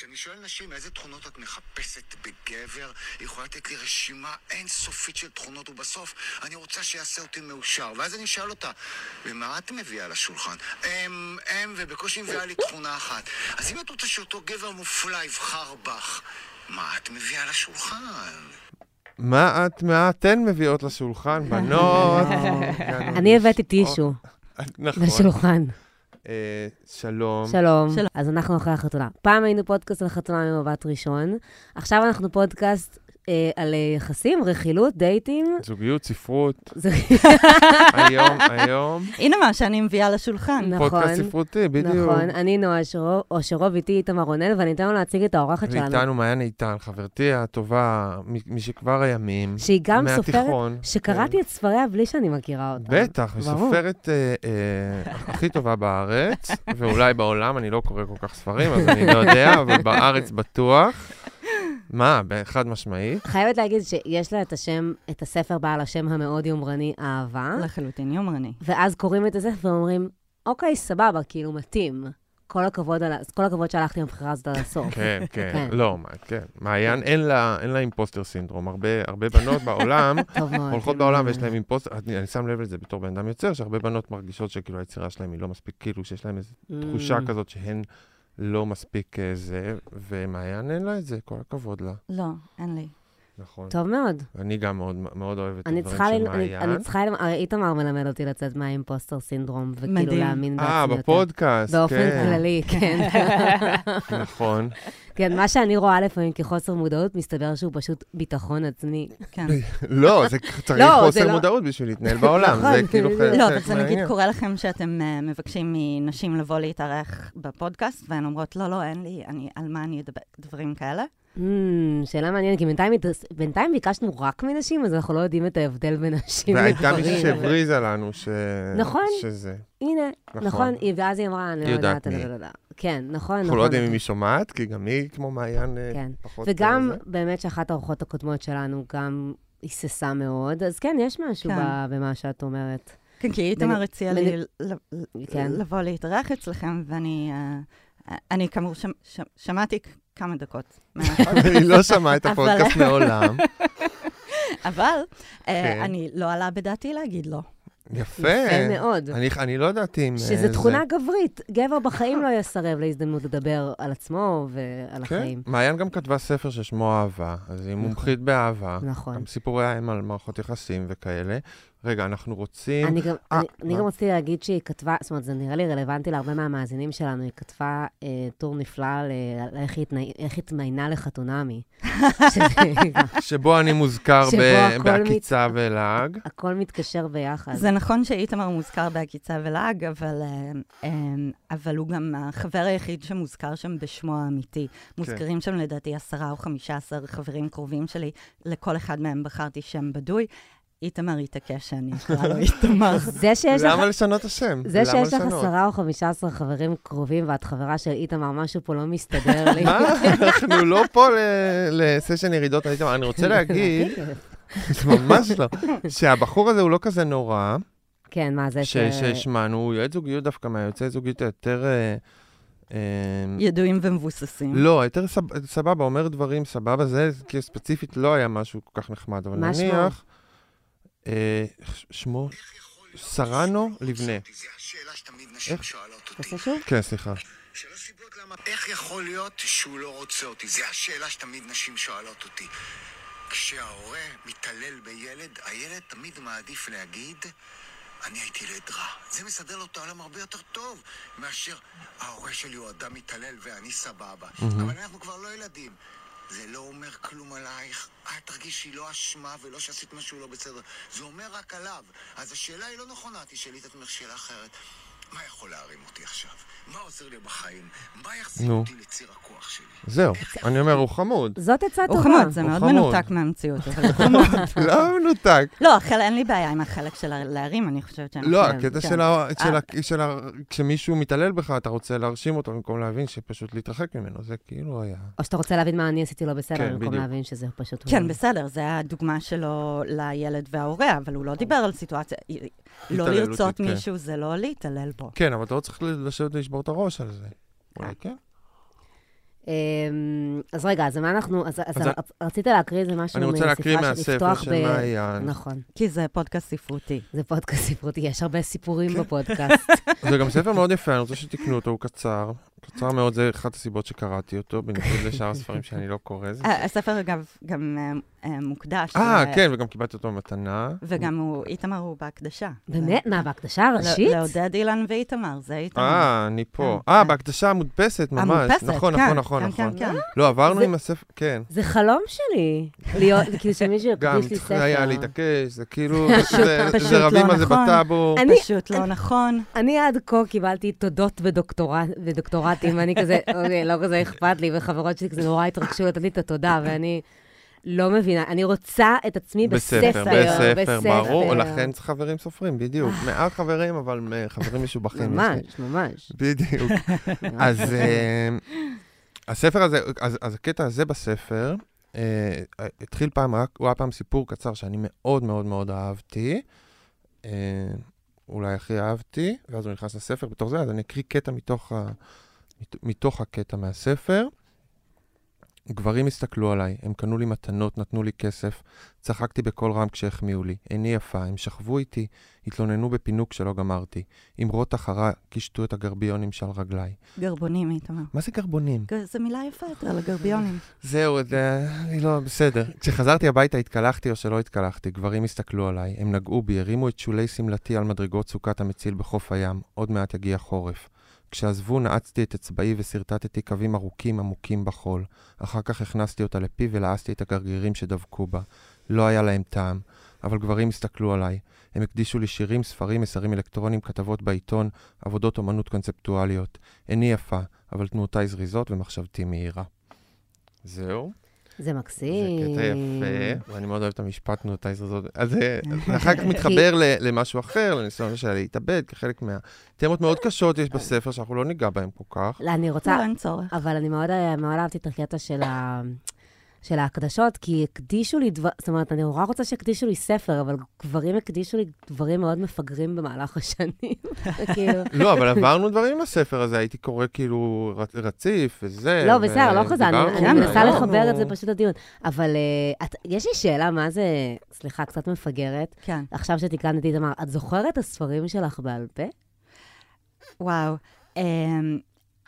כשאני שואל נשים איזה תכונות את מחפשת בגבר, היא יכולה לתת לי רשימה אינסופית של תכונות, ובסוף אני רוצה שיעשה אותי מאושר. ואז אני אשאל אותה, ומה את מביאה לשולחן? הם, הם, ובקושי מביאה לי תכונה אחת. אז אם את רוצה שאותו גבר מופלא יבחר בך, מה את מביאה לשולחן? מה את, מה אתן מביאות לשולחן, בנות? אני הבאתי טישו נכון. לשולחן. אה, שלום. שלום. שלום. אז אנחנו אחרי החתונה. פעם היינו פודקאסט על חתונה ממבט ראשון, עכשיו אנחנו פודקאסט אה, על אה, יחסים, רכילות, דייטים. זוגיות, ספרות. היום, היום, הנה מה שאני מביאה לשולחן. נכון. פודקאסט ספרותי, בדיוק. נכון, אני נועה אושרו- אושרוב, איתי איתמר רונן, ואני אתן לו להציג את האורחת שלנו, ואיתנו מעיין איתן, חברתי הטובה מ- משכבר הימים. שהיא גם סופרת, מהתיכון. שקראתי את ספריה בלי שאני מכירה אותה. בטח, היא ברור. סופרת אה, אה, הכי טובה בארץ, ואולי בעולם, אני לא קורא כל כך ספרים, אז אני לא יודע, אבל בארץ בטוח. מה, חד משמעית? חייבת להגיד שיש לה את השם, את הספר בעל השם המאוד יומרני, אהבה, לחלוטין יומרני. ואז קוראים את הספר ואומרים, אוקיי, סבבה, כאילו, מתאים. כל הכבוד, על, כל הכבוד שהלכתי עם הבחירה הזאת עד הסוף. כן, כן, כן. לא, מה, כן. מעיין, אין לה אין לה אימפוסטר סינדרום. הרבה הרבה בנות בעולם. הולכות בעולם ויש להן אימפוסטר, אני אני שם לב לזה בתור בן אדם יוצר, שהרבה בנות מרגישות שכאילו היצירה שלהן היא לא מספיק, כאילו שיש להן איזו תחושה Mm. כזאת שהן לא מספיק אה, זה, ומעיין אין לה את זה, כל הכבוד לה. לא, אין לי. נכון. טוב מאוד. אני גם מאוד מאוד אוהב את אני הדברים של ל... אני, מעיין. אני צריכה, ל- הרי איתמר מלמד אותי לצאת מהאימפוסטר סינדרום, וכאילו מדהים. להאמין אה, בעצמי יותר. בפודקאסט, באופן כן. כללי, כן. נכון. כן, מה שאני רואה לפעמים כחוסר מודעות, מסתבר שהוא פשוט ביטחון עצמי. כן. לא, זה צריך לא, זה חוסר לא- מודעות בשביל להתנהל בעולם, נכון, זה כאילו בדיוק. חלק לא, אבל זה מהעניין. נגיד קורה לכם שאתם אה, מבקשים מנשים לבוא להתארח בפודקאסט, והן אומרות, לא, לא, אין לי, אני, על מה אני אדבר, דברים כאלה? Hmm, שאלה מעניינת, כי בינתיים, בינתיים ביקשנו רק מנשים, אז אנחנו לא יודעים את ההבדל בין נשים לגברים. והייתה מישהי שהבריזה לנו ש... נכון. שזה. הנה, נכון. נכון, ואז היא אמרה, אני לא יודעת יודעת. מי. לא, לא, לא. כן, נכון, אנחנו לא נכון. יודעים אם היא שומעת, כי גם היא, כמו מעיין, אה, כן. פחות... וגם אה, זה. באמת שאחת האורחות הקודמות שלנו גם היססה מאוד, אז כן, יש משהו כן. במה שאת אומרת. כן, כי איתמר הציע לי כן. לבוא להתארח אצלכם, ואני אה, אני כאמור שמעתי כמה דקות היא לא שמעה את הפודקאסט מעולם. אבל אה, כן. אני לא עלה בדעתי להגיד לא. יפה. יפה מאוד. אני- אני לא ידעתי אם... אה, שזו זה- תכונה גברית. גבר בחיים לא יסרב להזדמנות לדבר על עצמו ועל כן. החיים. מעיין גם כתבה ספר ששמו אהבה, אז היא מומחית באהבה. נכון. גם סיפורי האם על מערכות יחסים וכאלה. רגע, אנחנו רוצים... אני גם, אה, אני, אני? גם רציתי להגיד שהיא כתבה, זאת אומרת, זה נראה לי רלוונטי להרבה מהמאזינים שלנו, היא כתבה אה, טור נפלא על איך היא התמיינה לחתונמי. שבו אני מוזכר שבו ב- בעקיצה ולעג. הכל מתקשר ביחד. זה נכון שאיתמר מוזכר בעקיצה ולעג, אבל, אה, אה, אבל הוא גם החבר היחיד שמוזכר שם בשמו האמיתי. מוזכרים שם לדעתי עשרה או חמישה עשר חברים קרובים שלי, לכל אחד מהם בחרתי שם בדוי. איתמר התעקש שאני אקרא לו איתמר. זה שיש לך... למה לשנות השם? זה שיש לך? עשרה או חמישה עשרה חברים קרובים ואת חברה של איתמר, משהו פה לא מסתדר לי. מה? אנחנו לא פה לסשן ירידות על איתמר. אני רוצה להגיד, זה ממש לא, שהבחור הזה הוא לא כזה נורא, כן, מה זה ש... ש- שהשמענו, הוא יועץ זוגיות דווקא מהיועצי זוגיות היותר... אה, אה, ידועים ומבוססים. לא, יותר סב- סבבה, אומר דברים סבבה, זה כי ספציפית לא היה משהו כל כך נחמד, אבל? נניח... אה, שמו? סרנו לבנה. זו השאלה שתמיד נשים איך? שואלות אותי. תעשה שוב? כן, סליחה. שלוש סיבות למה... איך יכול להיות שהוא לא רוצה אותי? זו השאלה שתמיד נשים שואלות אותי. כשההורה מתעלל בילד, הילד תמיד מעדיף להגיד, אני הייתי ילד רע. זה מסדר לו את העולם הרבה יותר טוב מאשר ההורה שלי הוא אדם מתעלל ואני סבבה. אבל אנחנו כבר לא ילדים. זה לא אומר כלום עלייך, את תרגישי לא אשמה ולא שעשית משהו לא בסדר. זה אומר רק עליו. אז השאלה היא לא נכונה, תשאלי את עצמך שאלה אחרת. מה יכול להרים אותי עכשיו? מה עוזר לי בחיים? מה יחזיר נו. אותי לציר הכוח שלי? זהו, אני אומר, הוא חמוד. זאת עצה הוא טובה. חמוד, זה הוא מאוד. מנותק מהמציאות, אבל הוא חמוד. לא מנותק. לא, אין לי בעיה עם החלק של להרים, אני חושבת שאנחנו... לא, הקטע. של ה... של אה. של ה... כשמישהו מתעלל בך, אתה רוצה להרשים אותו במקום להבין שפשוט להתרחק ממנו, זה כאילו היה... או שאתה רוצה להבין מה אני עשיתי לא בסדר, כן, במקום. להבין שזה פשוט... כן, הוא. בסדר, זה הדוגמה שלו לילד וההורה, אבל הוא לא דיבר על סיטואציה... לא לרצות כן. מישהו זה לא להתעלל בו. כן, אבל אתה לא צריך לשבת ולשבור את הראש על זה. אולי כן? אמ, אז רגע, אז מה אנחנו... אז אז אז רצ- רצית להקריא איזה משהו אני רוצה להקריא מספרה מהספר לפתוח של ב- מעיין. נכון, כי זה פודקאסט ספרותי. זה פודקאסט ספרותי, יש הרבה סיפורים כן. בפודקאסט. זה גם ספר מאוד יפה, אני רוצה שתקנו אותו, הוא קצר. קצר מאוד, זה אחת הסיבות שקראתי אותו, בניגוד לשאר הספרים שאני לא קורא. זה- אה, הספר, אגב, גם אה, אה, מוקדש. אה, כן, וגם קיבלתי אותו במתנה. וגם הוא, איתמר הוא בהקדשה. באמת? מה, בהקדשה ל- הראשית? לעודד אילן ואיתמר, זה איתמר. אה, אני פה. כן, אה, כן. בהקדשה המודפסת, ממש. המודפסת, נכון, כן, נכון, נכון, כן, נכון. כן, כן. לא, עברנו עם הספר, כן. זה חלום שלי, להיות, כאילו שמישהו גם יקדיש לי ספר. היה להתעקש, זה כאילו, זה- רבים לא על זה נכון. בטאבו. אני- פשוט לא נכון. אני עד כה קיבלתי תודות בדוקטורט, בדוקטורטים, אני כזה, אוקיי, לא כזה אכפת לי, וחברות שלי כזה נורא התרגשו לתת לי את התודה, ואני לא מבינה, אני רוצה את עצמי בספר. בספר, בספר, ברור, לכן צריך חברים סופרים, בדיוק. מעט חברים, אבל מ- חברים משובחים. ממש, ממש. בדיוק. אז אה, הספר הזה, אז, הקטע הזה בספר, אה, התחיל פעם, הוא היה פעם סיפור קצר שאני מאוד מאוד מאוד אהבתי. אה, אולי הכי אהבתי, ואז הוא נכנס לספר בתוך זה, אז אני אקריא קטע מתוך, מת, מתוך הקטע מהספר. גברים הסתכלו עליי, הם קנו לי מתנות, נתנו לי כסף, צחקתי בקול רם כשהחמיאו לי. איני יפה, הם שכבו איתי, התלוננו בפינוק שלא גמרתי. אמרות אחרה קישטו את הגרביונים שעל רגליי. גרבונים, איתמר. מה זה גרבונים? זו מילה יפה יותר לגרביונים. זהו, זה... אני לא... בסדר. כשחזרתי הביתה התקלחתי או שלא התקלחתי, גברים הסתכלו עליי, הם נגעו בי, הרימו את שולי שמלתי על מדרגות סוכת המציל בחוף הים, עוד מעט יגיע חורף. כשעזבו נעצתי את אצבעי ושרטטתי קווים ארוכים עמוקים בחול. אחר כך הכנסתי אותה לפי ולעסתי את הגרגירים שדבקו בה. לא היה להם טעם, אבל גברים הסתכלו עליי. הם הקדישו לי שירים, ספרים, מסרים אלקטרונים, כתבות בעיתון, עבודות אומנות קונספטואליות. איני יפה, אבל תנועותיי זריזות ומחשבתי מהירה. זהו. זה זה מקסים. קטע יפה, ואני מאוד אוהב את המשפט תנועותיי זריזות. אז זה אחר כך מתחבר ל- למשהו אחר, לניסיון שלה להתאבד, כחלק מה... תמות מאוד קשות יש בספר שאנחנו לא ניגע בהן כל כך. לא, אני רוצה, לא, אין צורך. אבל אני מאוד, מאוד אהבתי את הקטע של, ה... של ההקדשות, כי הקדישו לי דבר, זאת אומרת, אני נורא רוצה שיקדישו לי ספר, אבל גברים הקדישו לי דברים מאוד מפגרים במהלך השנים. כאילו... לא, אבל עברנו דברים עם הספר הזה, הייתי קורא כאילו רצ- רציף וזה. לא, בסדר, לא חזר, ודיברנו, אני, מנסה דיברנו. לחבר את זה פשוט לדיון. אבל את, יש לי שאלה, מה זה, סליחה, קצת מפגרת. כן. עכשיו שתיקנתי את איתמר, את זוכרת את הספרים שלך בעל פה? וואו.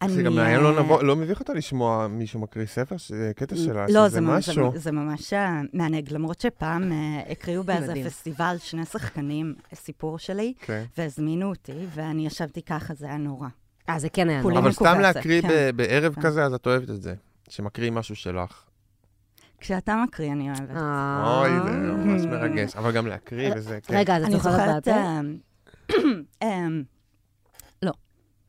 אני... זה גם מעניין, לא אה, נבוא- לא מביך אותה לשמוע מישהו מקריא ספר, שזה קטע שלה, לא, שזה זה, משהו. זה, זה ממש אה, מענג, למרות שפעם אה, הקריאו באיזה מדהים. פסטיבל שני שחקנים סיפור שלי, כן. והזמינו אותי, ואני ישבתי ככה, זה היה נורא. אה, זה כן היה נורא. אבל סתם להקריא כן. ב- בערב כן. כזה, אז את אוהבת את זה. שמקריאים משהו שלך. כשאתה מקריא, אני אוהבת. אוי, זה ממש מרגש. אבל גם להקריא וזה, כן. רגע, אז את אני זוכרת בעל זוכרת... פה? אמ,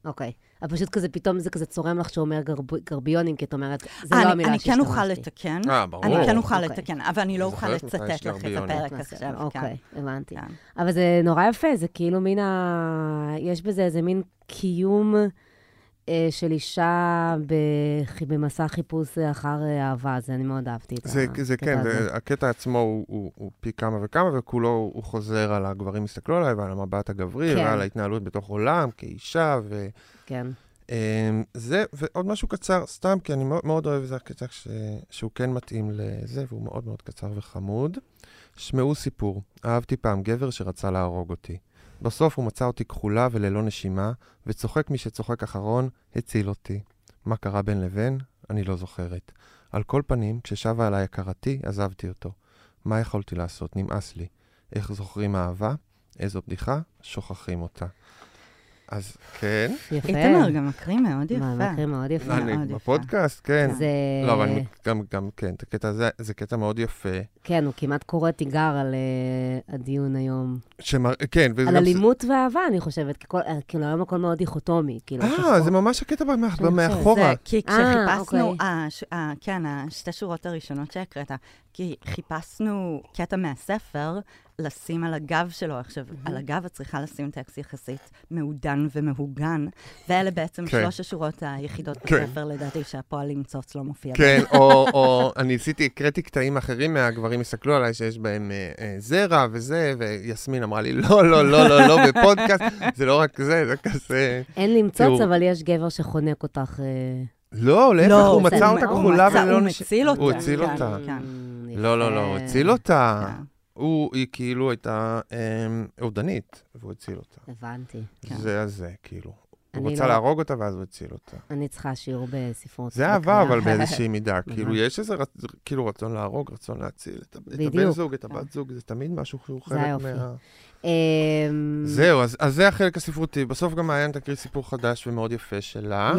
אוקיי. את פשוט כזה, פתאום זה כזה צורם לך שאומר גרב- גרביונים, כי את אומרת, זה אני- לא המילה אני כן אוכל שהשתמשתי. לתקן. אה, ברור. אני כן אוכל אוקיי. לתקן, אבל אני לא אוכל לצטט לך את. הפרק בסדר, עכשיו. כן. אוקיי, הבנתי. כן. אבל זה נורא יפה, זה כאילו מין ה... יש בזה איזה מין קיום אה, של אישה בח... במסע חיפוש אחר אה, אהבה, זה אני מאוד אהבתי את זה, זה כן, הזה. זה, הקטע עצמו הוא, הוא, הוא פי כמה וכמה, וכולו הוא חוזר על הגברים הסתכלו עליי ועל המבט הגברי, כן. ועל ההתנהלות בתוך עולם כאישה, ו... כן. אמ, זה, ועוד משהו קצר, סתם, כי אני מאוד, מאוד אוהב, זה הקטע ש, שהוא כן מתאים לזה, והוא מאוד מאוד קצר וחמוד. שמעו סיפור, אהבתי פעם גבר שרצה להרוג אותי. בסוף הוא מצא אותי כחולה וללא נשימה, וצוחק מי שצוחק אחרון, הציל אותי. מה קרה בין לבין? אני לא זוכרת. על כל פנים, כששבה אליי הכרתי, עזבתי אותו. מה יכולתי לעשות? נמאס לי. איך זוכרים אהבה? איזו בדיחה? שוכחים אותה. אז כן, יפה. איתמר גם מקריא מאוד מה, יפה. מקריא מאוד יפה. מאוד אני יפה. בפודקאסט, כן. זה... לא, אבל גם, גם, כן, את הקטע הזה, זה קטע מאוד יפה. כן, הוא כמעט קורא תיגר על אה, הדיון היום. שמר... כן, וזה על גם... אלימות ואהבה, אני חושבת. כי כל- אה, כאילו, היום הכל מאוד דיכוטומי. כאילו, אה, זה ממש הקטע. זה כי אה, כשחיפשנו, אוקיי. ש- כן, השתי שורות הראשונות שהקראת, כי חיפשנו קטע מהספר לשים על הגב שלו. עכשיו, על הגב את צריכה לשים טקסט יחסית מעודן ומהוגן, ואלה בעצם כן. שלוש השורות היחידות כן. בספר, לדעתי, שהפועל למצוץ לא מופיע. כן, או, או אני עשיתי, הקראתי קטעים אחרים מהגברים הסתכלו עליי, שיש בהם אה, אה, זרע וזה, ויסמין אמרה לי, לא, לא, לא, לא, לא, בפודקאסט, זה לא רק זה, זה כזה... אין למצוץ, תראו. אבל יש גבר שחונק אותך. אה, לא, להפך, לא, הוא מצא אותה כחולה ולא... הוא מציל אותה. הוא הציל כן, אותה. כן. לא, לא, לא, הוא. הציל אותה. הוא, היא כאילו הייתה אמ, עודנית, והוא הציל אותה. הבנתי. כן. זה הזה, כאילו. הוא רצה לא- להרוג אותה ואז הוא הציל אותה. אני צריכה שיעור בספרות. זה אהבה. אבל באיזושהי מידה. כאילו. יש איזה רצ- כאילו רצון להרוג, רצון להציל את את הבן. זוג, את הבת זוג, זה תמיד משהו שהוא זה חלק היופי. מה... אמ, זהו, אז, אז זה החלק הספרותי. בסוף גם מעיין תקריא סיפור חדש ומאוד יפה שלה.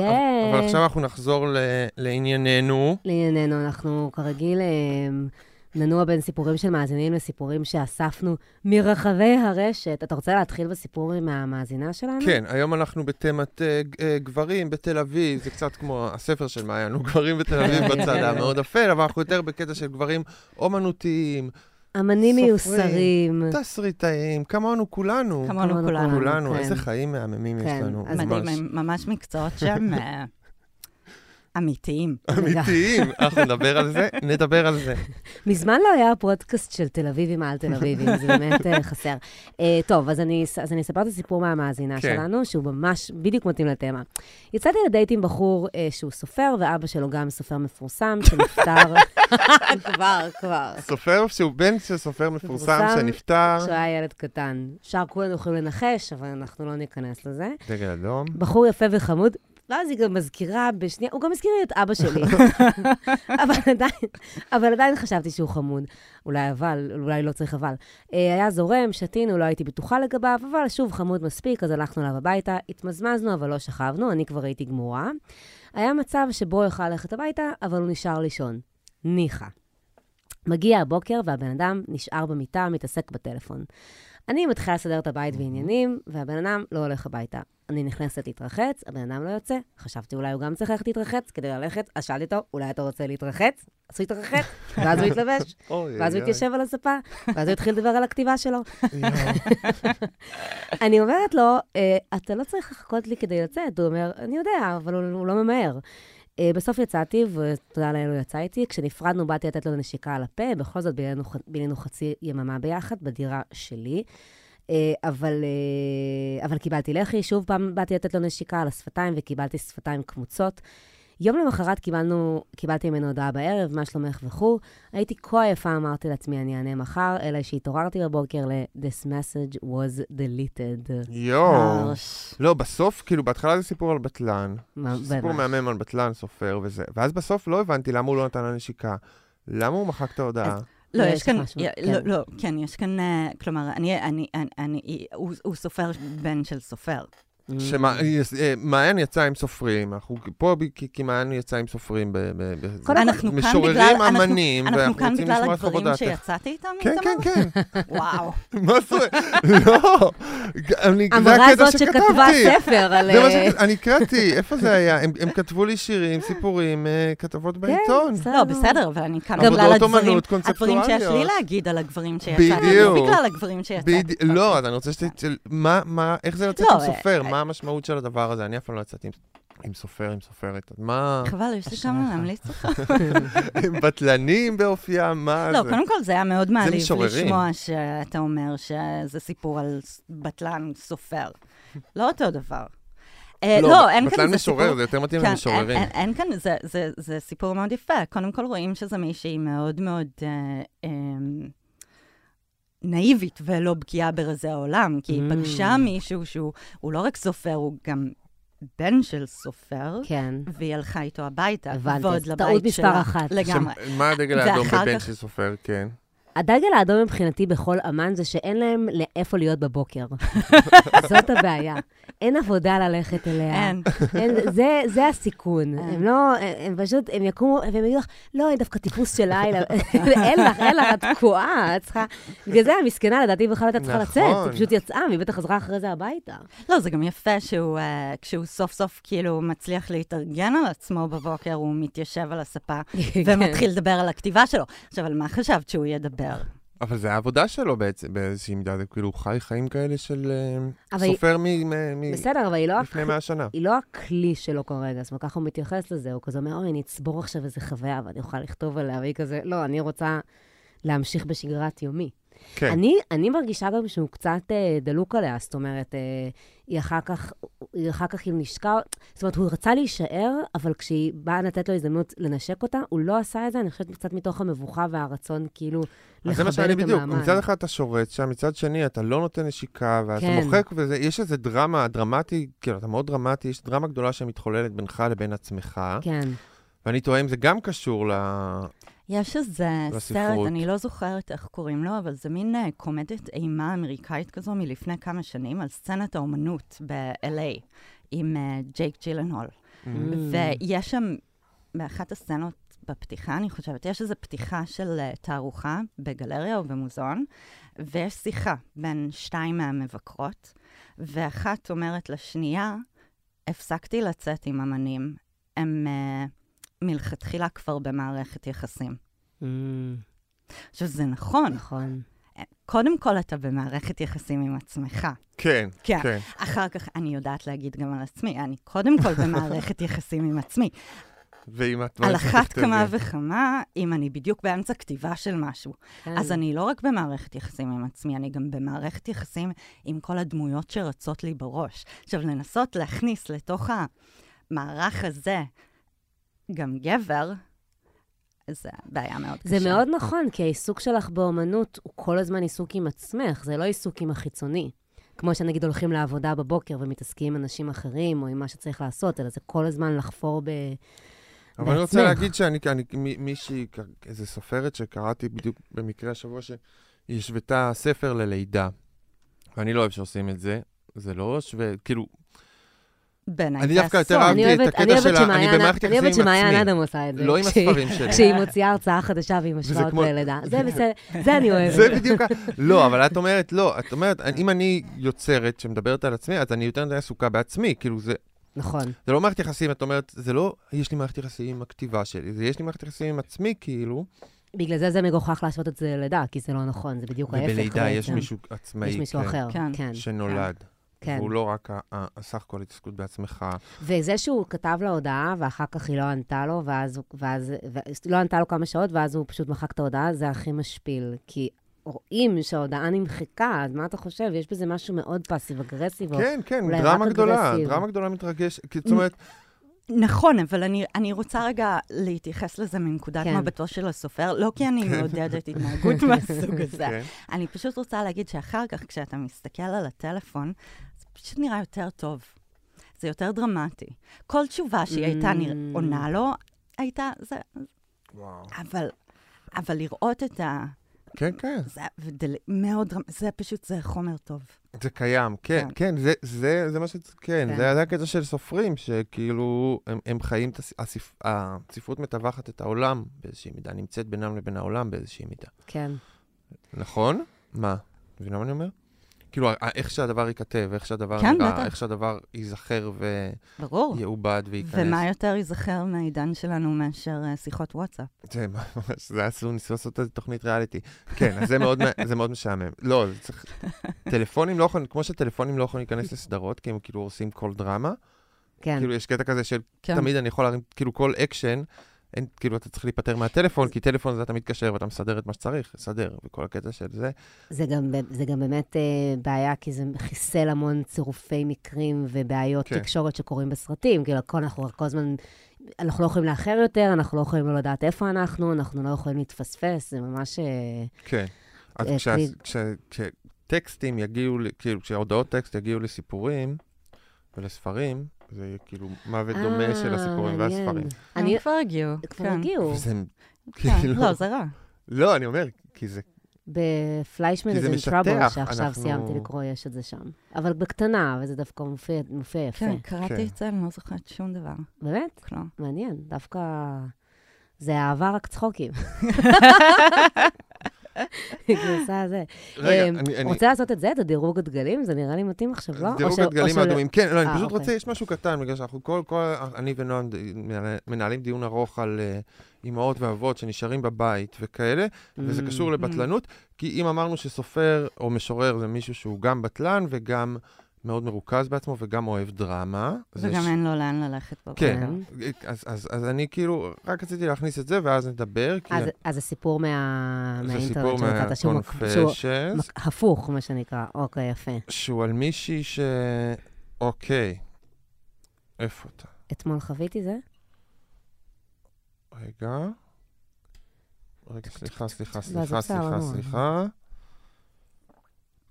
אבל עכשיו אנחנו נחזור ל, לענייננו. לענייננו, אנחנו כרגיל אמ, ננוע בין סיפורים של מאזינים לסיפורים שאספנו מרחבי הרשת. אתה רוצה להתחיל בסיפור עם המאזינה שלנו? כן, היום אנחנו בתמת אה, אה, גברים בתל אביב, זה קצת כמו הספר של מעיין, הוא גברים בתל אביב בצד המאוד אפל, אבל אנחנו יותר בקטע של גברים אומנותיים, אמנים. מיוסרים. תסריטאים, כמונו כולנו. כמונו כולנו. כולנו, כן. איזה חיים מהממים יש כן, לנו. אז מדהים, ממש. מקצועות שהם אה, אמיתיים. אמיתיים, אנחנו נדבר על זה, נדבר על זה. מזמן לא היה פודקאסט של תל אביבים על תל אביבים, זה באמת אה, חסר. אה, טוב, אז אני, אז אני אספר את הסיפור מהמאזינה כן. שלנו, שהוא ממש בדיוק מתאים לתמה. יצאתי לדייט עם בחור אה, שהוא סופר, ואבא שלו גם סופר מפורסם, שנפטר... כבר, כבר. סופר שהוא בן של סופר מפורסם שנפטר, כשהוא היה ילד קטן. שאר כולנו יכולים לנחש, אבל אנחנו לא ניכנס לזה. דגל אדום. בחור יפה וחמוד, ואז היא גם מזכירה בשנייה, הוא גם מזכיר לי את אבא שלי. אבל עדיין, אבל עדיין חשבתי שהוא חמוד. אולי אבל, אולי לא צריך אבל. אה, היה זורם, שתינו, לא הייתי בטוחה לגביו, אבל שוב חמוד מספיק, אז הלכנו אליו הביתה, התמזמזנו, אבל לא שכבנו, אני כבר הייתי גמורה. היה מצב שבו הוא יכל ללכת הביתה, אבל הוא נשאר לישון. ניחא. מגיע הבוקר והבן אדם נשאר במיטה, מתעסק בטלפון. אני מתחילה לסדר את הבית ועניינים, והבן אדם לא הולך הביתה. אני נכנסת להתרחץ, הבן אדם לא יוצא. חשבתי אולי הוא גם צריך ללכת להתרחץ כדי ללכת, אז שאלתי אותו, אולי אתה רוצה להתרחץ? אז הוא התרחץ, ואז הוא התלבש, ואז הוא התיישב על הספה, ואז הוא התחיל לדבר על הכתיבה שלו. אני אומרת לו, "אה, אתה לא צריך לחכות לי כדי לצאת. הוא אומר, אני יודע, אבל הוא לא ממהר. אה, בסוף יצאתי, ותודה לאל הוא יצא איתי. כשנפרדנו, באתי לתת לו נשיקה על הפה, בכל זאת בילינו, בילינו חצי יממה ביחד בדירה שלי. אה, אבל, אה, אבל קיבלתי לחי, שוב פעם באתי לתת לו נשיקה על השפתיים, וקיבלתי שפתיים קמוצות. יום למחרת קיבלנו, קיבלתי ממנו הודעה בערב, מה שלומך וכו'. הייתי כה עייפה, אמרתי לעצמי, אני אענה מחר, אלא שהתעוררתי בבוקר ל-This message was deleted. יואו. לא, בסוף, כאילו, בהתחלה זה סיפור על בטלן. מה- סיפור. מהמם על בטלן, סופר וזה. ואז בסוף לא הבנתי למה הוא לא נתן לה נשיקה. למה הוא מחק את ההודעה? לא, יש יש כאן, משהו, כן. לא, לא, כן, יש כאן, אה, כלומר, אני, אני, אני, אני- הוא הוא סופר בן של סופר. שמעיין יצא עם סופרים, אנחנו פה כי מעיין יצא עם סופרים, אנחנו כאן משוררים, בגלל- אנחנו- אמנים, אנחנו ואנחנו כאן רוצים בגלל לשמוע את חוות הדברים דעתך. שיצאתי איתם, כן, כן? כן. וואו. מה זה? לא, אני, זה הקטע שכתבתי. ספר על... אה. אני הקראתי, איפה זה היה? הם, כתבו לי שירים, סיפורים, אה, כתבות בעיתון. בסדר. לא, בסדר, אבל אני כאן בגלל עבודות הדברים, הדברים שיש לי. להגיד על הגברים שיצאתי, בדיוק. לא בגלל הגברים שיצאתי. לא, אז אני רוצה שת... מה, מה, איך זה לצאת לא, עם סופר? מה המשמעות של הדבר הזה? אני אף פעם לא יצאתי עם, סופר, עם סופרת. אז מה, חבל, יש לי כמה להמליץ לך. הם בטלנים באופיים? מה לא, זה? קודם כל זה היה מאוד מעליב. לשמוע שאתה אומר שזה סיפור על בטלן סופר. לא אותו דבר. אה, לא, אין כאן בטלן זה משורר, סיפור... זה יותר מתאים כן, למשוררים. אין, כאן, זה, סיפור מאוד יפה. קודם כל רואים שזו מישהי מאוד מאוד אה, אה, נאיבית ולא בקיאה ברזי העולם, כי היא Mm. פגשה מישהו שהוא הוא לא רק סופר, הוא גם בן של סופר, כן, והיא הלכה איתו הביתה, הבנתי, ועוד לבית טעות מספר שלה. אחת. לגמרי. ש- מה הדגל האדום בבן כך- של סופר, כן. הדגל האדום מבחינתי בכל אמן זה שאין להם לאיפה להיות בבוקר. זאת הבעיה. אין עבודה ללכת אליה. אין. אין, זה, זה הסיכון. אין. הם לא, הם, הם פשוט, הם יקומו, והם יגידו לך, לא, אני דווקא טיפוס של לילה. אין לך, אין לך, את תקועה, את צריכה... בגלל זה המסכנה, לדעתי, בכלל הייתה צריכה לצאת. נכון. היא פשוט יצאה, והיא בטח חזרה אחרי זה הביתה. לא, זה גם יפה שהוא, uh, כשהוא סוף סוף כאילו מצליח להתארגן על עצמו בבוקר, הוא מתיישב על הספה ומתחיל לדבר על הכתיבה שלו. עכשיו, על מה חשבת שהוא ידבר? אבל זה העבודה שלו בעצם, באיזושהי מידה, זה כאילו הוא חי חיים כאלה של אה, היא- סופר מ- מ- בסדר, אבל היא לא... לפני 100 שנה. היא לא הכלי שלו כרגע, זאת אומרת, ככה הוא מתייחס לזה, הוא כזה אומר, אוי, אני אצבור עכשיו איזה חוויה ואני אוכל לכתוב עליה, והיא כזה, לא, אני רוצה להמשיך בשגרת יומי. כן. אני, אני מרגישה גם שהוא קצת אה, דלוק עליה, זאת אומרת, אה, היא אחר כך, היא אחר כך כאילו נשקע, זאת אומרת, הוא רצה להישאר, אבל כשהיא באה לתת לו הזדמנות לנשק אותה, הוא לא עשה את זה, אני חושבת קצת מתוך המבוכה והרצון כאילו אז זה מה לכבד שאני את בדיוק, המעמד. מצד אחד אתה שורט שם, מצד שני אתה לא נותן נשיקה, ואתה כן. מוחק, ויש איזה דרמה דרמטי, כאילו, אתה מאוד דרמטי, יש דרמה גדולה שמתחוללת בינך לבין עצמך, כן. ואני תוהה אם זה גם קשור ל... יש איזה. סרט, אני לא זוכרת איך קוראים לו, אבל זה מין אה, קומדית אימה אמריקאית כזו מלפני כמה שנים, על סצנת האומנות ב-LA, עם אה, ג'ייק ג'ילנהול. Mm. ויש שם, באחת הסצנות בפתיחה, אני חושבת, יש איזו פתיחה של uh, תערוכה בגלריה או במוזיאון, ויש שיחה בין שתיים מהמבקרות, ואחת אומרת לשנייה, הפסקתי לצאת עם אמנים, הם uh, מלכתחילה כבר במערכת יחסים. Mm, עכשיו, זה נכון. נכון. קודם כל, אתה במערכת יחסים עם עצמך. כן, כן. כן. אחר כך, אני יודעת להגיד גם על עצמי, אני קודם כל במערכת יחסים עם עצמי. ואם את... על אחת. כמה וכמה, אם אני בדיוק באמצע כתיבה של משהו. כן. אז אני לא רק במערכת יחסים עם עצמי, אני גם במערכת יחסים עם כל הדמויות שרצות לי בראש. עכשיו, לנסות להכניס לתוך המערך הזה גם גבר, זה בעיה מאוד קשה. זה מאוד נכון, כי העיסוק שלך באומנות הוא כל הזמן עיסוק עם עצמך, זה לא עיסוק עם החיצוני. כמו שנגיד הולכים לעבודה בבוקר ומתעסקים עם אנשים אחרים, או עם מה שצריך לעשות, אלא זה כל הזמן לחפור ב... אבל אני רוצה בעצמך. להגיד שאני, אני, מ- מישהי, איזה סופרת שקראתי בדיוק במקרה השבוע, שהיא השוותה ספר ללידה. ואני לא אוהב שעושים את זה. זה לא שווה, כאילו, בעיניי אני זה דווקא יותר אסון. אהבתי אני את אוהבת- הקטע אני אוהבת שלה, אני שמעיין- במערכת אני יחסים אוהבת עם שמעיין עצמי. אדם עושה את זה. לא עם הספרים שלי. כשהיא מוציאה הרצאה חדשה והיא משווה אותה ללידה. זה בסדר, זה אני אוהבת. זה בדיוק ה... לא, אבל את אומרת, לא, את אומרת, אם אני יוצרת שמדברת על עצמי, אז אני יותר מדי עסוקה בעצמי, כאילו זה, נכון. זה לא מערכת יחסים, את אומרת, זה לא, יש לי מערכת יחסים עם הכתיבה שלי, זה יש לי מערכת יחסים עם עצמי, כאילו, בגלל זה זה מגוחך להשוות את זה ללידה, כי זה לא נכון, זה בדיוק ההפך. ובלידה יש. מישהו עצמאי, יש מישהו כן, אחר. כן. כן. שנולד. כן. והוא לא רק הסך הכל התעסקות בעצמך. וזה שהוא כתב לה הודעה, ואחר כך היא לא ענתה לו, ואז, ואז ו- לא ענתה לו כמה שעות, ואז הוא פשוט מחק את ההודעה, זה הכי משפיל. כי רואים שההודעה נמחקה, אז מה אתה חושב? יש בזה משהו מאוד passive-aggressive. או- כן, כן, דרמה גדולה, aggressive. דרמה גדולה מתרגש. כי זאת אומרת, נכון, אבל אני, אני רוצה רגע להתייחס לזה מנקודת כן. מבטו של הסופר, לא כי אני מעודדת התנהגות מהסוג הזה. כן. אני פשוט רוצה להגיד שאחר כך, כשאתה מסתכל על הטלפון, פשוט נראה יותר טוב. זה יותר דרמטי. כל תשובה שהיא הייתה נרא... Mm. עונה לו, הייתה... זה... וואו. אבל, אבל לראות את ה... כן, כן, זה הבדל- מאוד דרמטי, זה פשוט, זה חומר טוב. זה קיים, כן, כן. כן, זה- זה זה מה ש... כן, כן. זה זה הקטע של סופרים, שכאילו, הם- הם חיים, את הס- הספ- הספרות מטווחת את העולם באיזושהי מידה, נמצאת בינם לבין העולם באיזושהי מידה. כן. נכון? מה? מבינה מה אני אומר? כאילו, איך שהדבר ייכתב, איך שהדבר כן, נראה, בטח. איך שהדבר ייזכר. ויעובד וייכנס. ומה יותר ייזכר מהעידן שלנו מאשר אה, שיחות וואטסאפ? זה ממש, זה היה אסור, ניסו לעשות איזה תוכנית ריאליטי. כן, אז זה מאוד, זה מאוד משעמם. לא, זה צריך... טלפונים לא יכולים, כמו שטלפונים לא יכולים להיכנס לסדרות, כי הם כאילו הורסים כל דרמה. כן. כאילו, יש קטע כזה של כן. תמיד אני יכול להרים, כאילו, כל אקשן, אין, כאילו, אתה צריך להיפטר מהטלפון, כי טלפון זה אתה מתקשר ואתה מסדר את מה שצריך, לסדר, וכל הקטע של זה. זה גם, זה גם באמת אה, בעיה, כי זה חיסל המון צירופי מקרים ובעיות כן. תקשורת שקורים בסרטים. כאילו, כל, אנחנו כל הזמן, אנחנו לא יכולים לאחר יותר, אנחנו לא יכולים לא לדעת איפה אנחנו, אנחנו לא יכולים להתפספס, זה ממש... אה, כן. אז אה, כשה- כלי- כש- כשטקסטים יגיעו, כאילו, כשהודעות טקסט יגיעו לסיפורים ולספרים, זה יהיה כאילו מוות דומה של אה, הסיפורים. והספרים. אני... הם כבר הגיעו. כבר כן. הגיעו. וזה כן. כאילו... לא, זה רע. לא, אני אומר, כי זה... בפליישמן זה משטח, שעכשיו סיימתי לקרוא, יש את זה שם. אבל בקטנה, וזה דווקא מופיע, מופיע יפה. כן, קראתי כן. את זה, אני לא זוכרת שום דבר. באמת? כלום. מעניין, דווקא... זה אהבה רק צחוקים. גרסה הזה. רגע, אמ, אני... רוצה לעשות את זה, את הדירוג הדגלים? זה נראה לי מתאים עכשיו, לא? דירוג הדגלים האדומים, כן, לא, אני אה, פשוט אוקיי. רוצה, יש משהו קטן, בגלל שאנחנו כל, כל, אני ונועם מנהלים דיון ארוך על אה, אימהות ואבות שנשארים בבית וכאלה, וזה Mm. קשור לבטלנות, כי אם אמרנו שסופר או משורר זה מישהו שהוא גם בטלן וגם מאוד מרוכז בעצמו וגם אוהב דרמה. וגם ש- אין לו לאן ללכת בבוקר. כן, אז, אז, אז אני כאילו, רק רציתי להכניס את זה, ואז נדבר, כי אז- אז זה סיפור מה- מהאינטרנט שמצאת שהוא מק- שהוא הפוך, מה שנקרא. אוקיי, יפה. שהוא על מישהי ש... אוקיי, איפה אתה? אתמול חוויתי זה? רגע. רגע, סליחה, סליחה, סליחה, סליחה. סליחה.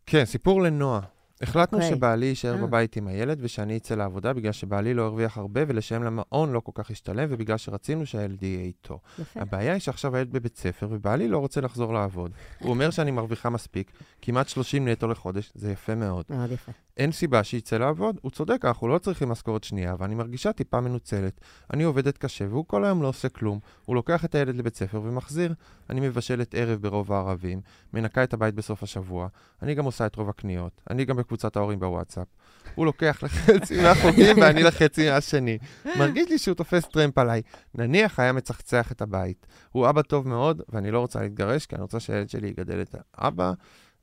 כן, סיפור לנועה. החלטנו אוקיי. שבעלי יישאר אה. בבית עם הילד ושאני אצא לעבודה בגלל שבעלי לא הרוויח הרבה ולשלם למעון לא כל כך השתלם ובגלל שרצינו שהילד יהיה איתו. יפה. הבעיה היא שעכשיו הילד בבית ספר ובעלי לא רוצה לחזור לעבוד. הוא אומר שאני מרוויחה מספיק, כמעט 30 נטו לחודש, זה יפה מאוד. מאוד יפה. אין סיבה שיצא לעבוד, הוא צודק, אנחנו לא צריכים משכורת שנייה, ואני מרגישה טיפה מנוצלת. אני עובדת קשה, והוא כל היום לא עושה כלום. הוא לוקח את הילד לבית ספר ומחזיר. אני מבשלת ערב ברוב הערבים, מנקה את הבית בסוף השבוע, אני גם עושה את רוב הקניות, אני גם בקבוצת ההורים בוואטסאפ. הוא לוקח לחצי מהחוגים ואני לחצי מהשני. מרגיש לי שהוא תופס טרמפ עליי. נניח היה מצחצח את הבית. הוא אבא טוב מאוד, ואני לא רוצה להתגרש, כי אני רוצה שהילד שלי יגדל את האבא.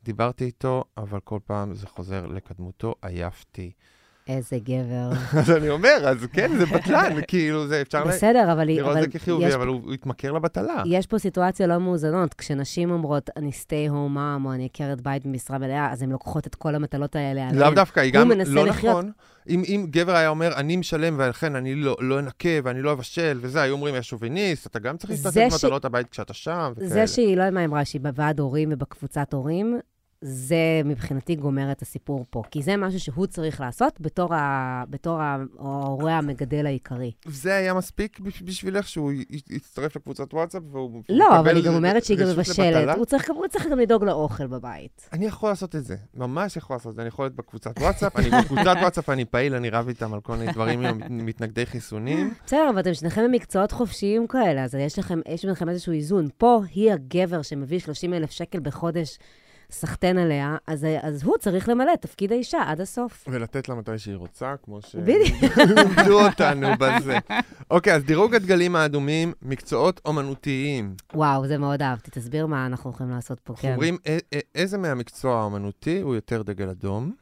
דיברתי איתו, אבל כל פעם זה חוזר לקדמותו, עייפתי. איזה גבר. אז אני אומר, אז כן, זה בטלן, כאילו, זה אפשר בסדר, אבל לראות את זה כחיובי, יש אבל הוא התמכר לבטלה. יש פה סיטואציה לא מאוזנות. כשנשים אומרות, אני stay home mom, או אני עקרת בית במשרה מלאה, אז הן לוקחות את כל המטלות האלה עליהן. לאו דווקא, היא גם לא נכון. אם, אם גבר היה אומר, אני משלם ולכן אני לא, לא אנקה ואני לא אבשל, וזה, היו אומרים, יא שוביניסט, אתה גם צריך ש- במטלות הבית כשאתה שם, וכאלה. זה שהיא, לא יודעת מה אמרה, שהיא בוועד הורים ובקבוצת הורים, זה מבחינתי גומר את הסיפור פה. כי זה משהו שהוא צריך לעשות בתור, ה... בתור ההורה המגדל העיקרי. זה היה מספיק בש- בשבילך שהוא יצטרף לקבוצת וואטסאפ והוא... לא, אבל היא גם אומרת שהיא גם מבשלת. הוא צריך, הוא צריך גם לדאוג לאוכל בבית. אני יכול לעשות את זה, ממש יכול לעשות את זה. אני יכול להיות בקבוצת וואטסאפ, אני בקבוצת וואטסאפ, אני פעיל, אני רב איתם על כל מיני דברים מתנגדי חיסונים. בסדר, אבל אתם שניכם במקצועות חופשיים כאלה, אז יש לכם, יש לכם איזשהו איזון. פה היא הגבר שמביא 30 אלף שקל בחודש, סחטיין עליה, אז, אז הוא צריך למלא את תפקיד האישה עד הסוף. ולתת לה מתי שהיא רוצה, כמו ש... בדיוק. לימדו אותנו בזה. אוקיי, אז דירוג הדגלים האדומים, מקצועות אומנותיים. וואו, זה מאוד אהבתי. תסביר מה אנחנו יכולים לעשות פה, כן. אומרים א- א- איזה מהמקצוע האומנותי הוא יותר דגל אדום,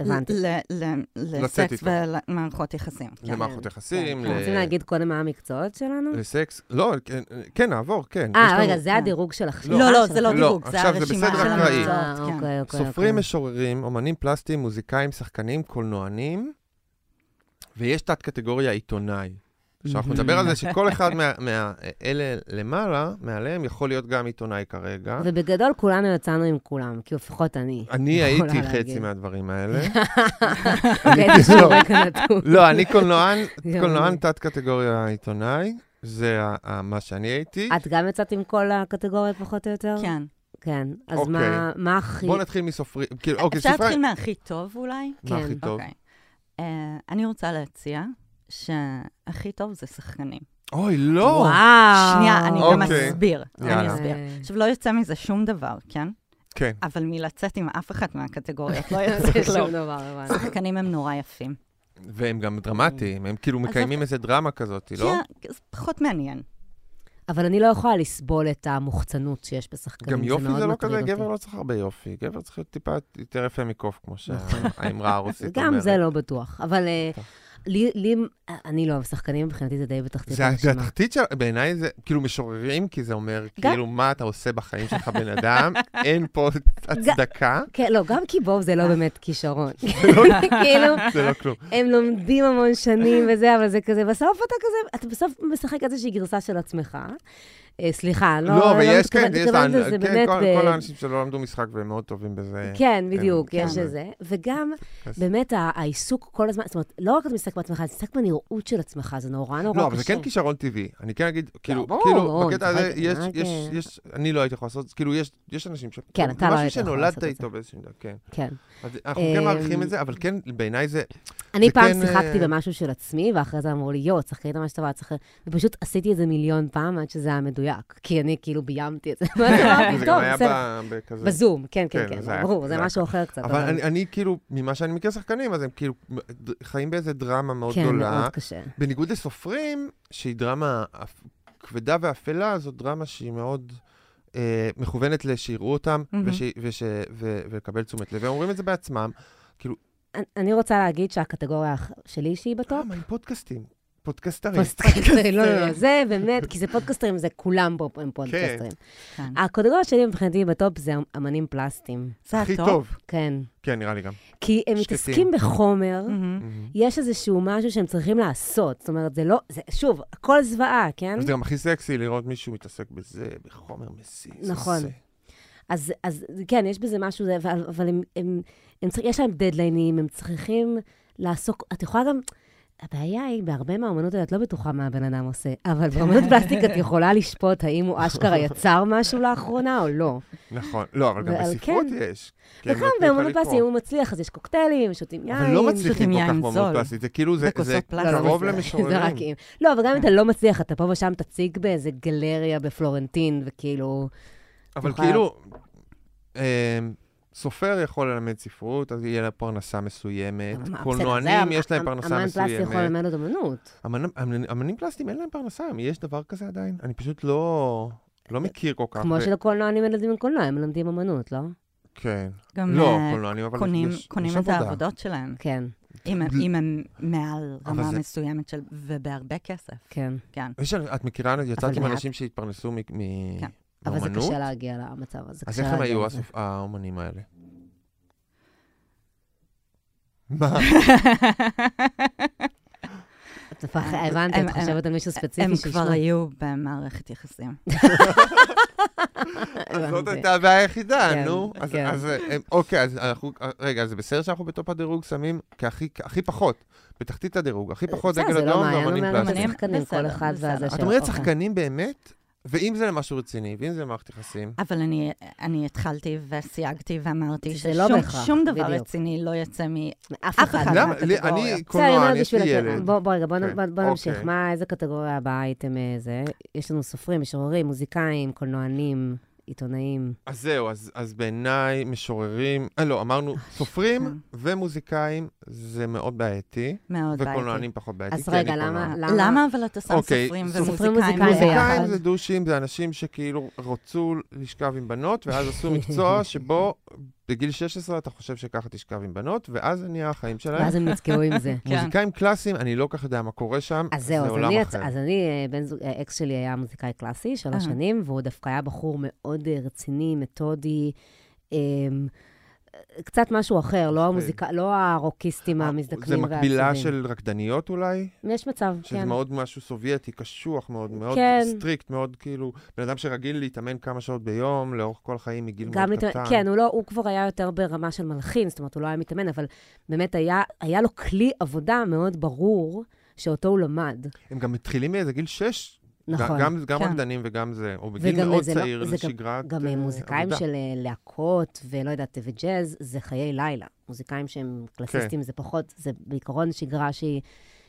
הבנתי. לסקס. ולמערכות יחסים. כן. למערכות יחסים, אתם רוצים להגיד קודם מה המקצועות שלנו? לסקס. לא, כן, כן, נעבור, כן. אה, רגע, זה כן. הדירוג שלך. לא, לא, לא, זה לא לא, דירוג, זה עכשיו זה הרשימה בסדר של אקראי. המקצועות. אה, כן. אוקיי, אוקיי. סופרים, אוקיי. משוררים, אומנים פלסטיים, מוזיקאים, שחקנים, קולנוענים, ויש תת-קטגוריה עיתונאי. שאנחנו נדבר על זה שכל אחד מאלה למעלה, מעליהם, יכול להיות גם עיתונאי כרגע. ובגדול כולנו יצאנו עם כולם, כי לפחות אני. אני הייתי להגיד. חצי מהדברים האלה. באיזשהו לא. לא, אני קולנוען. תת-קטגוריה עיתונאי, זה מה שאני הייתי. את גם יצאת עם כל הקטגוריות פחות או יותר? כן. כן. אז אוקיי. מה- מה הכי... בואו נתחיל מסופרים, כאילו, אוקיי, אפשר. להתחיל מהכי טוב אולי? מה כן. הכי טוב? אוקיי. אה, אני רוצה להציע שהכי טוב זה שחקנים. אוי, לא! וואו. שנייה, אני גם אוקיי. אסביר. יאללה. אני אסביר. אה, עכשיו, לא יוצא מזה שום דבר, כן? כן. אבל מלצאת עם אף אחת מהקטגוריות לא זה יוצא שום. דבר, הבנתי. שחקנים הם נורא יפים. והם גם דרמטיים, הם כאילו מקיימים איזה דרמה כזאת, לא? כן, זה פחות מעניין. אבל אני לא יכולה לסבול את המוחצנות שיש בשחקנים. גם יופי מאוד זה לא כזה. גבר לא צריך הרבה יופי. גבר צריך להיות טיפה יותר יפה מקוף, כמו שהאמרה הרוסית אומרת. גם זה לא בטוח. אבל אה. לי, לי- אני לא אוהב שחקנים, מבחינתי זה די בתחתית זה זה הרשימה. התחתית של, בעיניי זה כאילו משוררים, כי זה אומר, גם- כאילו, מה אתה עושה בחיים שלך, בן אדם, אין פה הצדקה, כן, לא, גם כי בוב זה לא באמת כישרון. לא- כאילו, זה לא כלום. הם לומדים המון שנים וזה, אבל זה כזה, בסוף אתה כזה, אתה בסוף משחק איזושהי גרסה של עצמך. אה, סליחה, לא לא, ויש, כן, מתכוונת- יש, לזה כן, באמת כל ב- כל האנשים שלא למדו משחק והם מאוד טובים בזה. כן, בדיוק, כן, יש כן. את זה. וגם, אז- באמת, העיסוק כל הזמן, זאת אומרת, לא רק אתה משחק בעצמך, אתה משחק בנראות של עצמך, זה נורא נורא קשה. לא, אבל זה כן כישרון טבעי. אני כן אגיד, כאילו, כאילו, ברור, בקטע זה הזה, יש, יש, אה, יש, אני לא הייתי יכול לעשות, כאילו, יש, יש אנשים ש... כן, אתה לא היית משהו יכול שנולדת לעשות את איתו באיזשהו דבר, כן. כן. אז אנחנו כן מעריכים אמ, את זה, אבל כן, בעיניי זה... אני זה פעם כן, שיחקתי אה, במשהו של עצמי, ואחרי זה אמרו לי, יואו, את שחקנית ממש טובה, את שחקנית... ופשוט עשיתי את זה מיליון פעם עד שזה היה מדויק. כי אני כאילו ביימתי את זה. זה גם היה בכזה... בזום, כן, כן, כן, כן, ברור, זה משהו אחר קצת. אבל אני, כאילו, ממה שאני מכיר שחקנים, אז הם כאילו חיים באיזה דרמה מאוד כן, גדולה. מאוד קשה. בניגוד לסופרים, שהיא דרמה כבדה ואפלה, זו דרמה שהיא מאוד אה, מכוונת לשיראו אותם מהמם. וש, וש, ו, ולקבל תשומת לב. הם אומרים את זה בעצמם. כאילו, אני- רוצה להגיד שהקטגוריה שלי שהיא בטופ, אה, מה עם פודקאסטים? פודקאסטרים. פודקאסטרים, לא, לא, לא, זה באמת, כי זה פודקאסטרים, זה כולם פה הם פודקאסטרים. כן. הקטגוריה שלי מבחינתי בטופ זה אמנים פלסטיים, זה הכי. טוב. כן. כן, נראה לי גם. כי הם. מתעסקים בחומר. יש איזשהו משהו שהם צריכים לעשות. זאת אומרת, זה לא, זה, שוב, הכל זוועה, כן? זה גם הכי סקסי לראות מישהו מתעסק בזה, בחומר מסיס. נכון. אז, אז כן, יש בזה משהו, זה, אבל, אבל הם, הם, הם צריך, יש להם דדליינים, הם צריכים לעסוק, את יכולה גם, הבעיה היא, בהרבה מהאומנות האלה, את לא בטוחה מה הבן אדם עושה, אבל באומנות פלסטיק את יכולה לשפוט האם הוא אשכרה יצר משהו לאחרונה או לא. נכון. לא, אבל גם בספרות כן. יש. הם נכון, באומנות. פלסטיק, אם הוא מצליח, אז יש קוקטיילים, שותים יין. אבל לא מצליחים כל כך באומנות זול. פלסטית. זה כאילו, זה- פלסטיק. קרוב זה- למשוררים. לא, אבל גם אם אתה לא מצליח, אתה פה ושם תציג באיזה גלריה בפלורנטין, וכאילו... אבל כאילו, אה, סופר יכול ללמד ספרות, אז יהיה לה פרנסה מסוימת. קולנוענים, יש להם פרנסה אמן פלסטי יכול מסוימת. ללמד עוד אמנות. אמנ- אמנ- אמנים פלסטיים אין להם פרנסה, יש דבר כזה עדיין? אני פשוט לא לא מכיר כל כך. כמו שלקולנוענים מלמדים קולנוע, הם מלמדים אמנות, לא? כן. גם לא, אה, קולנוענים, אבל קונים, יש קונים יש את. העבודות שלהם, כן, אם הם- בל- אם הם מעל רמה זה- מסוימת של... ובהרבה כסף, כן. כן. יש, את מכירה, יצאת עם. אנשים שהתפרנסו מ- מ- כן. אבל זה? קשה להגיע למצב הזה. אז איך הם היו האומנים האלה? מה? את הם- את הם- חושבת על מישהו ספציפי הם. כבר היו במערכת יחסים. אז זאת. הייתה הבעיה היחידה, כן, נו. אז- כן. אז אה, אוקיי, אז אנחנו, רגע, אז זה בסדר שאנחנו בטופ הדירוג שמים כהכי הכי פחות, בתחתית הדירוג, הכי פחות בסדר, דגל זה לא אדום מעיין ואמנים אומר פלסטיים. אמנים- שחקנים, כל בסדר, אחד בסדר. והזה את את שלו. אומרת אוקיי. שחקנים באמת, ואם זה למשהו רציני, ואם זה למערכת יחסים, אבל אני, אני התחלתי וסייגתי ואמרתי זה לא ששום בהכרח, שום דבר בדיוק. רציני לא יוצא מ... אף אף אחד. אחד למה? אני קולנוען, יש לי ילד. בוא, בוא רגע, בוא, כן, בוא, בוא נמשיך. אוקיי. מה, איזה קטגוריה הבאה הייתם אה, זה? יש לנו סופרים, משוררים, מוזיקאים, קולנוענים, עיתונאים. אז זהו, אז, אז בעיניי משוררים, אה, לא, אמרנו סופרים ומוזיקאים זה מאוד בעייתי, מאוד בעייתי. וקולנוענים פחות בעייתי. אז רגע, למה-. למה- למה אבל אתה שם אוקיי, סופרים ומוזיקאים מוזיקאים מוזיקאים ביחד? זה דושים, זה אנשים שכאילו רצו לשכב עם בנות, ואז עשו מקצוע שבו בגיל 16 אתה חושב שככה תשכב עם בנות, ואז זה נהיה החיים שלהם. ואז הם נתקעו עם זה. מוזיקאים קלאסיים, אני לא כל כך יודע מה קורה שם, אז זה אז עולם אני, אחר. אז אני, אה, בן זוג, אה, אקס שלי היה מוזיקאי קלאסי, שלוש אהה. שנים, והוא דווקא היה בחור מאוד אה, רציני, מתודי, אמ, קצת משהו אחר, לא, המוזיקה, לא הרוקיסטים המזדקנים זה מקבילה. של רקדניות אולי? יש מצב, שזה כן. מאוד משהו סובייטי, קשוח מאוד, מאוד כן. strict, מאוד כאילו, בן אדם שרגיל להתאמן כמה שעות ביום, לאורך כל החיים מגיל מאוד להתאמן, קטן. כן, הוא, לא, הוא כבר היה יותר ברמה של מלחין, זאת אומרת, הוא לא היה מתאמן, אבל באמת היה, היה לו כלי עבודה מאוד ברור, שאותו הוא למד. הם גם מתחילים מאיזה גיל שש. נכון. גם, גם כן. רקדנים וגם זה, או בגיל מאוד זה לא- צעיר גם- לשגרת גם אה, אה, מוזיקאים עבודה. של אה, להקות, ולא יודעת, וג'אז, זה חיי לילה. מוזיקאים שהם קלאסיסטים, זה פחות, זה בעיקרון שגרה שהיא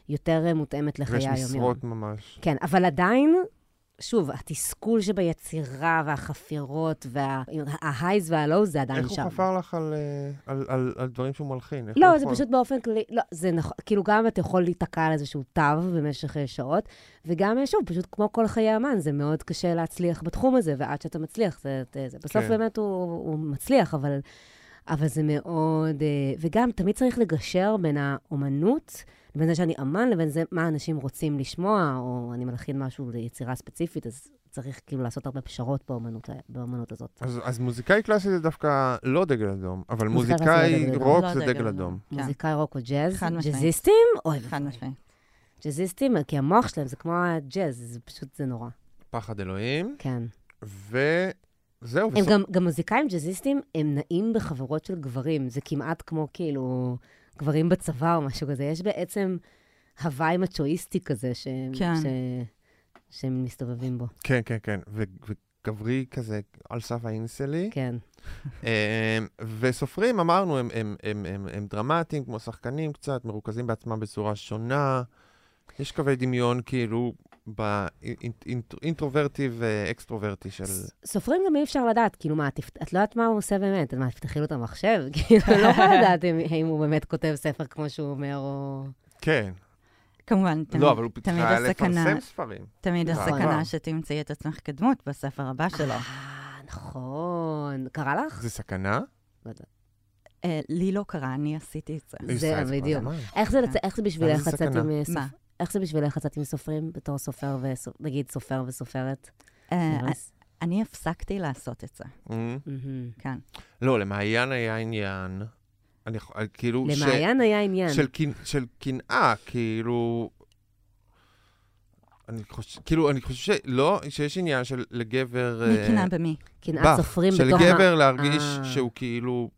יותר אה, מותאמת לחיי ויש היומיום. משרות ממש. כן, אבל עדיין, שוב, התסכול שביצירה והחפירות וההייז והלואו זה עדיין איך הוא שם. חפר לך על, אה, על, על, על דברים שהוא מלחין? לא, זה יכול? פשוט באופן כללי, לא, זה נכון, כאילו גם אתה יכול להיתקע על איזשהו תו במשך אה, שעות, וגם, אה, שוב, פשוט כמו כל חיי אמן, זה מאוד קשה להצליח בתחום הזה, ועד שאתה מצליח, זה, זה, זה בסוף כן. באמת הוא, הוא מצליח, אבל, אבל זה מאוד, וגם תמיד צריך לגשר בין האומנות, לבין זה שאני אמן, לבין זה מה אנשים רוצים לשמוע, או אני מלחין משהו ליצירה ספציפית, אז צריך כאילו לעשות הרבה פשרות באומנות, ה- באומנות הזאת. אז, אז מוזיקאי קלאסי זה דווקא לא דגל אדום, אבל מוזיקאי לא מוזיקאי דגל אדום. רוק לא זה דגל דגל אדום. אדום. כן. מוזיקאי רוק או ג'אז? ג'אזיסטים? אוי, חד. משמעית. ג'אזיסטים, כי המוח שלהם זה כמו הג'אז, זה פשוט, זה נורא. פחד אלוהים, כן. וזהו. הם גם, גם מוזיקאים ג'אזיסטים, הם נעים בחברות של גברים. זה כמעט כמו כאילו גברים בצבא או משהו כזה. יש בעצם הוואי מצ'ואיסטי כזה ש... כן. ש... שהם מסתובבים בו. כן, כן, כן. ו- וגברי כזה על סף האינסלי. כן. אמ, וסופרים, אמרנו, הם, הם, הם, הם, הם דרמטיים, כמו שחקנים קצת, מרוכזים בעצמם בצורה שונה. יש קווי דמיון, כאילו, באינטרוברטי ואקסטרוברטי של... סופרים גם אי אפשר לדעת, כאילו מה, תפ... את לא יודעת מה הוא עושה באמת, מה, תפתחי לו את המחשב? כאילו, לא יכולה לדעת אם, הוא באמת כותב ספר כמו שהוא אומר, או... כן. כמובן, תמיד, לא, אבל הוא תמיד הסכנה, לפרסם ספרים. תמיד נכון. הסכנה שתמצאי את עצמך כדמות בספר הבא שלו. אה, נכון. קרה לך? זה סכנה? לא יודעת. אה, לי לא קרה, אני עשיתי את זה. זה בדיוק. הזמן. איך זה, בשבילך לצאת. עם... אה, מה? איך זה בשבילך לצאת עם סופרים בתור סופר, וסופ... נגיד סופר וסופרת? אה, איריס? אני הפסקתי לעשות את זה, מהמם. כן. לא, למעיין היה עניין. אני יכול- כאילו... ש- למעיין היה עניין. של קנ- של קנאה, כאילו... אני חושב, כאילו, אני חושב שלא, שיש עניין של לגבר... מי אה, קינא במי? קנאת סופרים של בתוך... גבר מה- להרגיש אה. שהוא כאילו, הוא,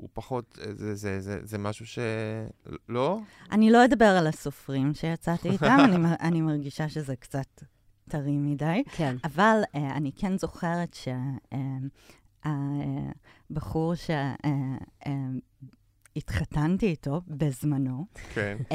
הוא פחות, אה, זה, זה, זה, זה משהו ש... לא? אני לא אדבר על הסופרים שיצאתי איתם, אני, מרגישה שזה קצת טרי מדי. כן. אבל uh, אני כן זוכרת שהבחור שהתחתנתי איתו בזמנו, כן. uh,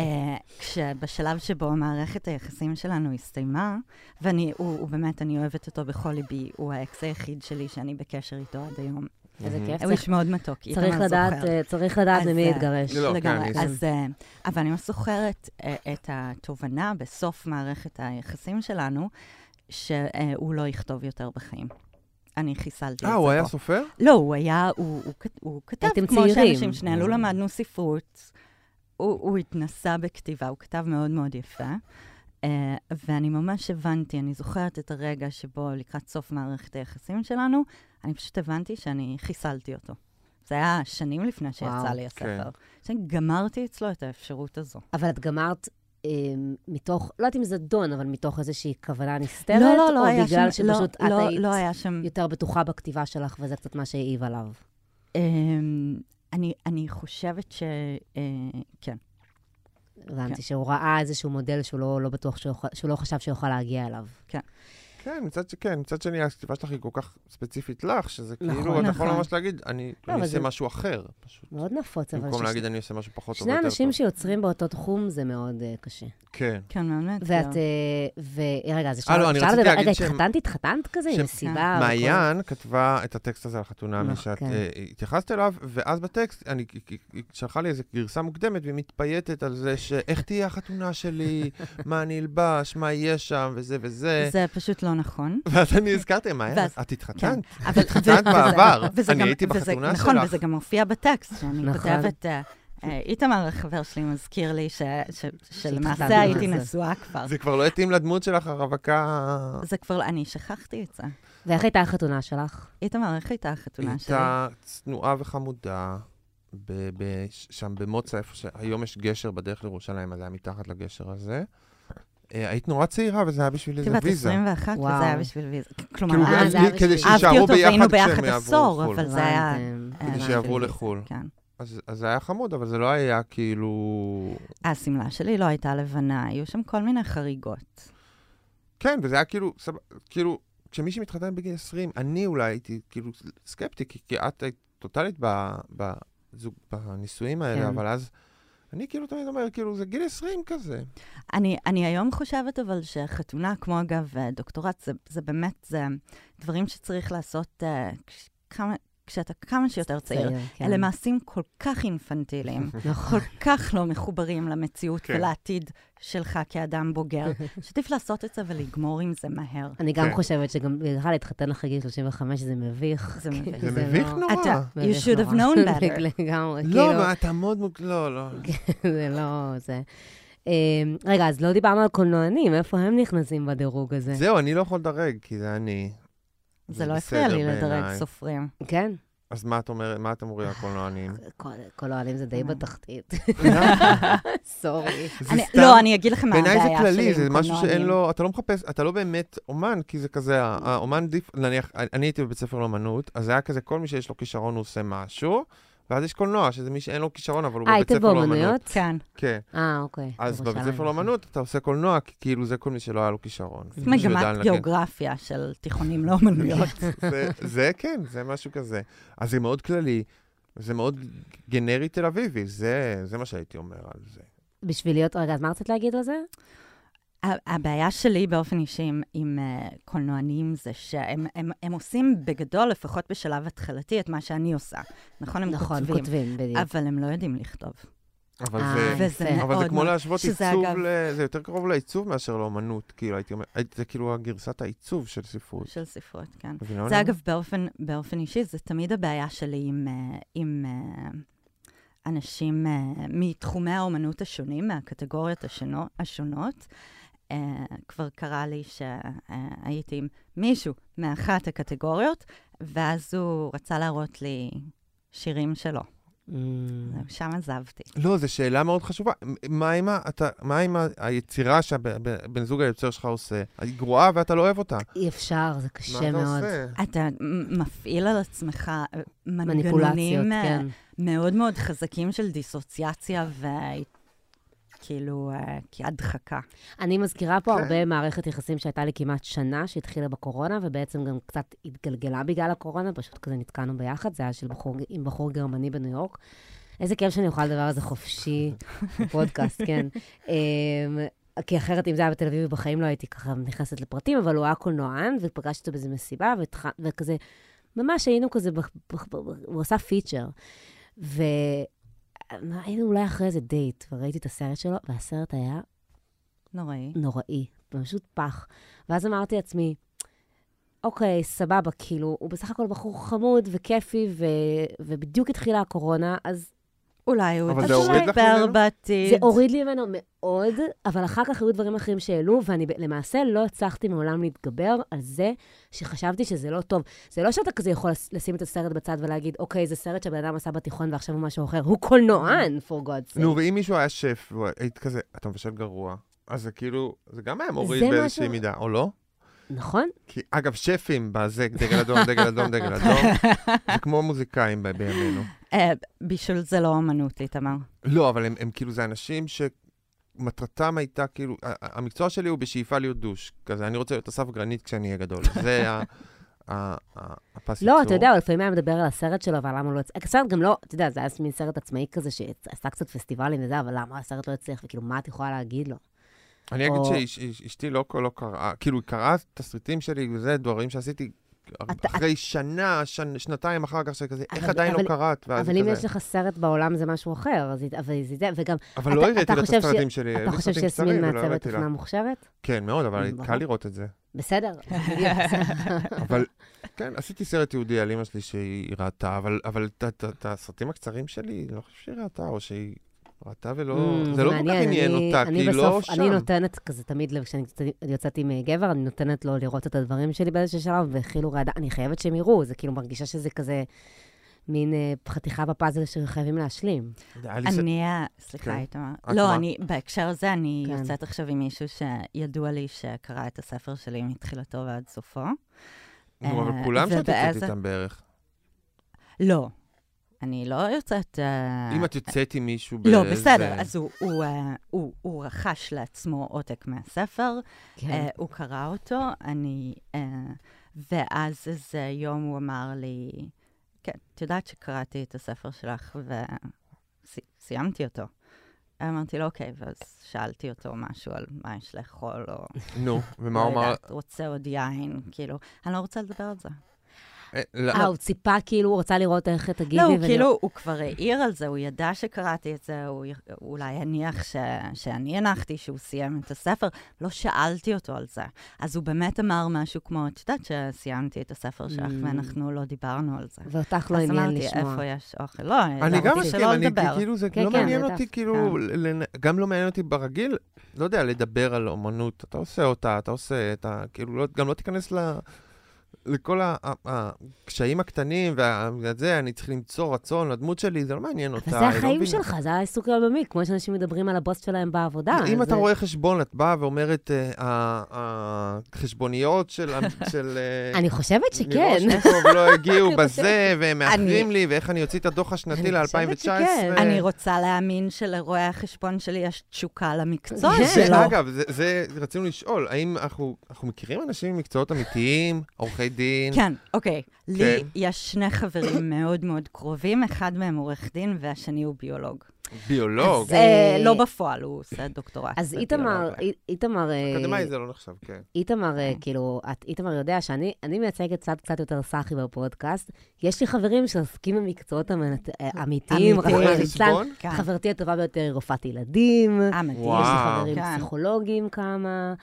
כשבשלב שבו מערכת היחסים שלנו הסתיימה, ואני, הוא, הוא באמת, אני אוהבת אותו בכל ליבי, הוא האקס היחיד שלי שאני בקשר איתו עד היום. איזה כיף. הוא איש מאוד מתוק, צריך איתמר לדעת, זוכר. אה, צריך לדעת ממי אה, להתגרש. לא, כן, לגמרי. אז, אה, אבל אני ממש זוכרת אה, את התובנה בסוף מערכת היחסים שלנו, שהוא לא יכתוב יותר בחיים. אני חיסלתי את זה אה. הוא היה סופר? לא, הוא היה, הוא, הוא, הוא כתב הייתם כמו צעירים. שאנשים, שנינו Mm. למדנו ספרות. הוא, הוא התנסה בכתיבה, הוא כתב מאוד מאוד יפה. Uh, ואני ממש הבנתי, אני זוכרת את הרגע שבו לקראת סוף מערכת היחסים שלנו, אני פשוט הבנתי שאני חיסלתי אותו. זה היה שנים לפני שיצא וואו, לי כן. הספר. שאני גמרתי אצלו את האפשרות הזו. אבל את גמרת אה, מתוך, לא יודעת אם זה דון, אבל מתוך איזושהי כוונה נסתרת, לא, לא, לא או בגלל שם, לא, שפשוט את לא, היית לא היה שם... יותר בטוחה בכתיבה שלך, וזה קצת מה שהעיב עליו. אמ, אני, אני חושבת ש... אה, כן. הבנתי כן. שהוא ראה איזשהו מודל שהוא לא, לא בטוח שהוא, שהוא לא חשב שהוא יכול להגיע אליו. כן, מצד, ש- כן, מצד שני, הכתיבה שלך היא כל כך ספציפית לך, שזה נכון. כאילו, אתה יכול נכון. ממש להגיד, אני לא, אני עושה זה- משהו אחר, פשוט. מאוד נפוץ, אבל במקום שש- להגיד, אני עושה משהו פחות טוב שני או יותר אנשים טוב. שיוצרים באותו תחום זה מאוד uh, קשה. כן. כן, באמת. ואת, זה- אה, ו... רגע, אז אה, אפשר לא, לדבר, להגיד רגע, התחתנת, התחתנת כזה, עם מסיבה? מעיין כתבה את הטקסט הזה על החתונמי נכון, שאת כן. אה, התייחסת אליו, ואז בטקסט, אני, היא שלחה לי איזו גרסה מוקדמת, והיא מתפייטת על זה שאיך תהיה החתונה שלי, מה אני אלבש, מה יהיה שם, וזה וזה. זה פשוט לא נכון. ואז אני הזכרתי, מעיין, ואז- את התחתנת? אבל- התחתנת וזה- בעבר, אני הייתי בחתונה נכון, שלך. וזה גם מופיע בטקסט, שאני נכון. כותבת... אה, אה, איתמר, החבר שלי, מזכיר לי ש- ש- שהתחתנת שלמעשה הייתי. נשואה כבר. זה כבר לא התאים לדמות שלך, הרווקה. זה כבר, אני שכחתי את זה. ואיך הייתה החתונה שלך? איתמר, איך הייתה החתונה שלי? הייתה צנועה וחמודה, ב- ב- שם במוצא, איפה שהיום יש גשר בדרך לירושלים, אז היה מתחת לגשר הזה. אה, היית נורא צעירה, וזה היה בשביל איזה הייתי בת ויזה. 21, וואו. וזה היה בשביל ויזה. כלומר, כאילו, אה, אז זה היה כדי בשביל- שיישארו אהבתי אותו ביחד והיינו כשהם ביחד יעברו עשור, לחו"ל. אבל זה היה... היה כדי שיעברו ויזה, לחו"ל. כן. אז זה היה חמוד, אבל זה לא היה כאילו... השמלה שלי לא הייתה לבנה, היו שם כל מיני חריגות. כן, וזה היה כאילו, כאילו, כשמישהי מתחתנת בגיל 20, אני אולי הייתי כאילו סקפטי, כי, את היית טוטאלית בנישואים האלה, כן. אבל אז אני כאילו תמיד אומר, כאילו, זה גיל 20 כזה. אני, אני היום חושבת אבל שחתונה, כמו אגב דוקטורט, זה, זה באמת, זה דברים שצריך לעשות uh, כמה, כשאתה כמה שיותר צעיר. כן. אלה מעשים כל כך אינפנטיליים, נכון. כל כך לא מחוברים למציאות כן. ולעתיד שלך כאדם בוגר, שעדיף לעשות את זה ולגמור עם זה מהר. אני גם כן. חושבת שגם בכלל להתחתן אחרי גיל 35 זה מביך. זה מביך. זה זה מביך לא- נורא. אתה- You should have known better. לגמרי, לא, כאילו, מה, אתה מאוד מוג... לא, לא. זה לא זה. אמ, רגע, אז לא דיברנו על קולנוענים, איפה הם נכנסים בדירוג הזה? זהו, אני לא יכול לדרג, כי זה אני. זה לא הפריע לי לדרג בעיניי. סופרים. כן? אז מה את אומרת, מה אתם אומרים על קולנוענים? קול- קולנוענים זה די אה. בתחתית. sorry. זה לא, אני אגיד לכם מה בעיניי זה הבעיה שלי כללי, עם זה משהו שאין קולנוענים. לו, אתה לא מחפש, אתה לא באמת אומן, כי זה כזה, האומן deep, נניח, אני הייתי בבית ספר לאמנות, אז זה היה כזה, כל מי שיש לו כישרון הוא עושה משהו, ואז יש קולנוע, שזה מי שאין לו כישרון, אבל הוא אה, בבית הייתם ספר לאמנות. באומנויות? כן. כן. אה, אוקיי. אז בבית. ספר לאמנות אתה עושה קולנוע, כי כאילו זה כל מי שלא היה לו כישרון. מגמת. גיאוגרפיה של תיכונים לאומנויות. זה- זה כן, זה משהו כזה. אז זה מאוד כללי, זה מאוד גנרי תל אביבי, זה זה מה שהייתי אומר על זה. בשביל להיות, רגע, אז מה רצית להגיד על זה? הבעיה שלי באופן אישי עם, עם uh, קולנוענים זה שהם הם, הם עושים בגדול, לפחות בשלב התחלתי, את מה שאני עושה. נכון? הם נכון, כותבים, כותבים, בדיוק. אבל הם לא יודעים לכתוב. אבל אה, זה... וזה אבל זה כמו מאוד- להשוות עיצוב, אגב- ל... זה יותר קרוב לעיצוב מאשר לאומנות, כאילו, הייתי אומר, זה כאילו הגרסת העיצוב של ספרות. של ספרות, כן. זה אני אגב, באופן, באופן אישי, זה תמיד הבעיה שלי עם, uh, עם אנשים אה, מתחומי האומנות השונים, מהקטגוריות השונות. אה, כבר קרה לי שהייתי עם מישהו מאחת הקטגוריות, ואז הוא רצה להראות לי שירים שלו. Mm. שם עזבתי. לא, זו שאלה מאוד חשובה. מה עם, ה, אתה, מה עם היצירה שהבן זוג היוצר שלך עושה? היא גרועה ואתה לא אוהב אותה. אי אפשר, זה מה קשה אתה מאוד. עושה? אתה מ- מפעיל על עצמך אה, מנגנונים אה, כן. מאוד מאוד חזקים של דיסוציאציה וכאילו אה, כהדחקה. אני מזכירה פה כן. הרבה מערכת יחסים שהייתה לי כמעט שנה, שהתחילה בקורונה, ובעצם גם קצת התגלגלה בגלל הקורונה, פשוט כזה נתקענו ביחד, זה היה של בחור, עם בחור גרמני בניו יורק. איזה כיף שאני אוכל לדבר על זה חופשי בפודקאסט, כן. אמ, כי אחרת, אם זה היה בתל אביב, בחיים לא הייתי ככה נכנסת לפרטים, אבל הוא היה קולנוען, ופגשתי אותו באיזה מסיבה, והתח... וכזה, ממש היינו כזה, ב... ב... ב... הוא עשה פיצ'ר. והיינו אולי אחרי איזה דייט, וראיתי את הסרט שלו, והסרט היה נוראי. נוראי, פשוט פח. ואז אמרתי לעצמי, אוקיי, סבבה, כאילו, הוא בסך הכל בחור חמוד וכיפי, ו... ובדיוק התחילה הקורונה, אז אולי הוא אבל זה הוריד לך יתשפר ממנו? בעתיד. זה הוריד לי ממנו מאוד, אבל אחר כך היו דברים אחרים שהעלו, ואני למעשה לא הצלחתי מעולם להתגבר על זה שחשבתי שזה לא טוב. זה לא שאתה כזה יכול לש- לשים את הסרט בצד ולהגיד, אוקיי, זה סרט שהבן אדם עשה בתיכון ועכשיו הוא משהו אחר. הוא קולנוען, for God's sake. נו, ואם מישהו היה שף, והיית כזה, אתה מבשל גרוע, אז זה כאילו, זה גם היה מוריד באיזושהי מידה, או לא? נכון? כי, אגב, שפים בזה, דגל אדום, דגל אדום, דגל אדום, זה כמו מוזיקאים בימינו. אה, בישול זה לא אמנות, איתמר. לא, אבל הם, הם כאילו, זה אנשים שמטרתם הייתה כאילו, המקצוע שלי הוא בשאיפה להיות דוש. כזה, אני רוצה להיות אסף גרנית כשאני אהיה גדול. זה ה- הפס לא. אתה יודע, הוא לפעמים היה מדבר על הסרט שלו, ועל למה הוא לא הצליח. הסרט גם לא, אתה יודע, זה היה מין סרט עצמאי כזה, שעשה קצת פסטיבלים וזה, אבל למה הסרט לא הצליח, וכאילו, מה את יכולה להגיד לו? אני אגיד או- שאשתי לא לא קראה, כאילו, היא קראה תסריטים שלי וזה, דברים שעשיתי אתה- אחרי שנה, שנ- שנתיים אחר כך, שכזה, איך אבל- עדיין לא אבל- קראת? ואז אבל אם כזה- יש לך סרט בעולם זה משהו אחר, אז אבל זה זה, וגם, אבל אתה- לא הראיתי לה את חושב ש- הסרטים שלי, אתה היו חושב שיסמין מעצבת לה. אופנה מוכשרת? כן, מאוד, אבל. קל לראות את זה. בסדר. אבל כן, עשיתי סרט יהודי על אמא שלי שהיא ראתה, אבל, אבל את- את- את הסרטים הקצרים שלי, אני לא חושב שהיא ראתה, או שהיא ראתה ולא... Mm, זה לא כל כך עניין אני- אותה, אני כי היא לא שם. אני נותנת כזה תמיד, לב, כשאני יוצאת- יוצאת עם גבר, אני נותנת לו לראות את הדברים שלי באיזשהו שלב, וכאילו רעדה, אני חייבת שהם יראו, זה כאילו מרגישה שזה כזה מין אה, חתיכה בפאזל שחייבים להשלים. אני, אה, סליחה, כן. איתמר. לא, מה? אני, בהקשר הזה, אני כן. יוצאת עכשיו עם מישהו שידוע לי שקרא את הספר שלי מתחילתו ועד סופו. נו, אבל אה, כולם שאת יוצאת איתם בערך. לא, אני לא יוצאת... אה, אם את יוצאת עם מישהו לא, באיזה- בסדר, אז הוא, הוא, אה, הוא, הוא רכש לעצמו עותק מהספר, כן. אה, הוא קרא אותו, אני... ואז איזה יום הוא אמר לי, כן, את יודעת שקראתי את הספר שלך וסיימתי אותו. אמרתי לו, אוקיי, ואז שאלתי אותו משהו על מה יש לאכול, או... נו, ומה לא הוא אמר? רוצה עוד יין, כאילו, אני לא רוצה לדבר על זה. אה, לא, אה, הוא ציפה כאילו, הוא רצה לראות איך תגיבי. לא, הוא כאילו, הוא כבר העיר על זה, הוא ידע שקראתי את זה, הוא אולי יניח ש... שאני הנחתי שהוא סיים את הספר, לא שאלתי אותו על זה. אז הוא באמת אמר משהו כמו, את יודעת שסיימתי את הספר שלך, Mm. ואנחנו לא דיברנו על זה. ואותך לא אז עניין אמרתי, לשמוע. איפה יש אוכל? לא, אני אמרתי גם מסכים, אני. כאילו, זה כן, לא כן, מעניין. אותי, כאילו, כן. גם לא מעניין אותי ברגיל, לא יודע, לדבר על אומנות. אתה עושה אותה, אתה עושה את ה... כאילו, לא- גם לא תיכנס ל... לכל הקשיים הקטנים וזה, אני צריך למצוא רצון לדמות שלי, זה לא מעניין אותה. אבל זה לא החיים. שלך, זה העיסוק היומי, כמו שאנשים מדברים על הבוס שלהם בעבודה. אם אתה זה- רואה חשבון, את באה ואומרת, אה, החשבוניות של... אה, אני חושבת שכן. מראש לא הגיעו בזה, והם מאחרים לי, ואיך אני אוציא את הדוח השנתי אני חושבת ל-2019. שכן. אני רוצה להאמין שלרואי החשבון שלי יש תשוקה למקצוע כן. זה, שלו. אגב, זה, רצינו לשאול, האם אנחנו, אנחנו מכירים אנשים ממקצועות אמיתיים, עורכי דין? כן, אוקיי. לי כן. יש שני חברים מאוד מאוד קרובים, אחד מהם עורך דין והשני הוא ביולוג. ביולוג. אז- אה, אה, לא בפועל, הוא עושה דוקטורט. אז איתמר, איתמר, אה, אקדמאי זה לא נחשב, כן. איתמר, אה, כאילו, את- איתמר יודע שאני אני מייצגת צד קצת יותר סאחי בפודקאסט. יש לי חברים שעוסקים במקצועות אה, אמיתיים, אמיתיים. רחמנא ליצלן. כן. חברתי הטובה ביותר היא רופאת ילדים. אה, מדהים. יש לי חברים כן. פסיכולוגים כמה.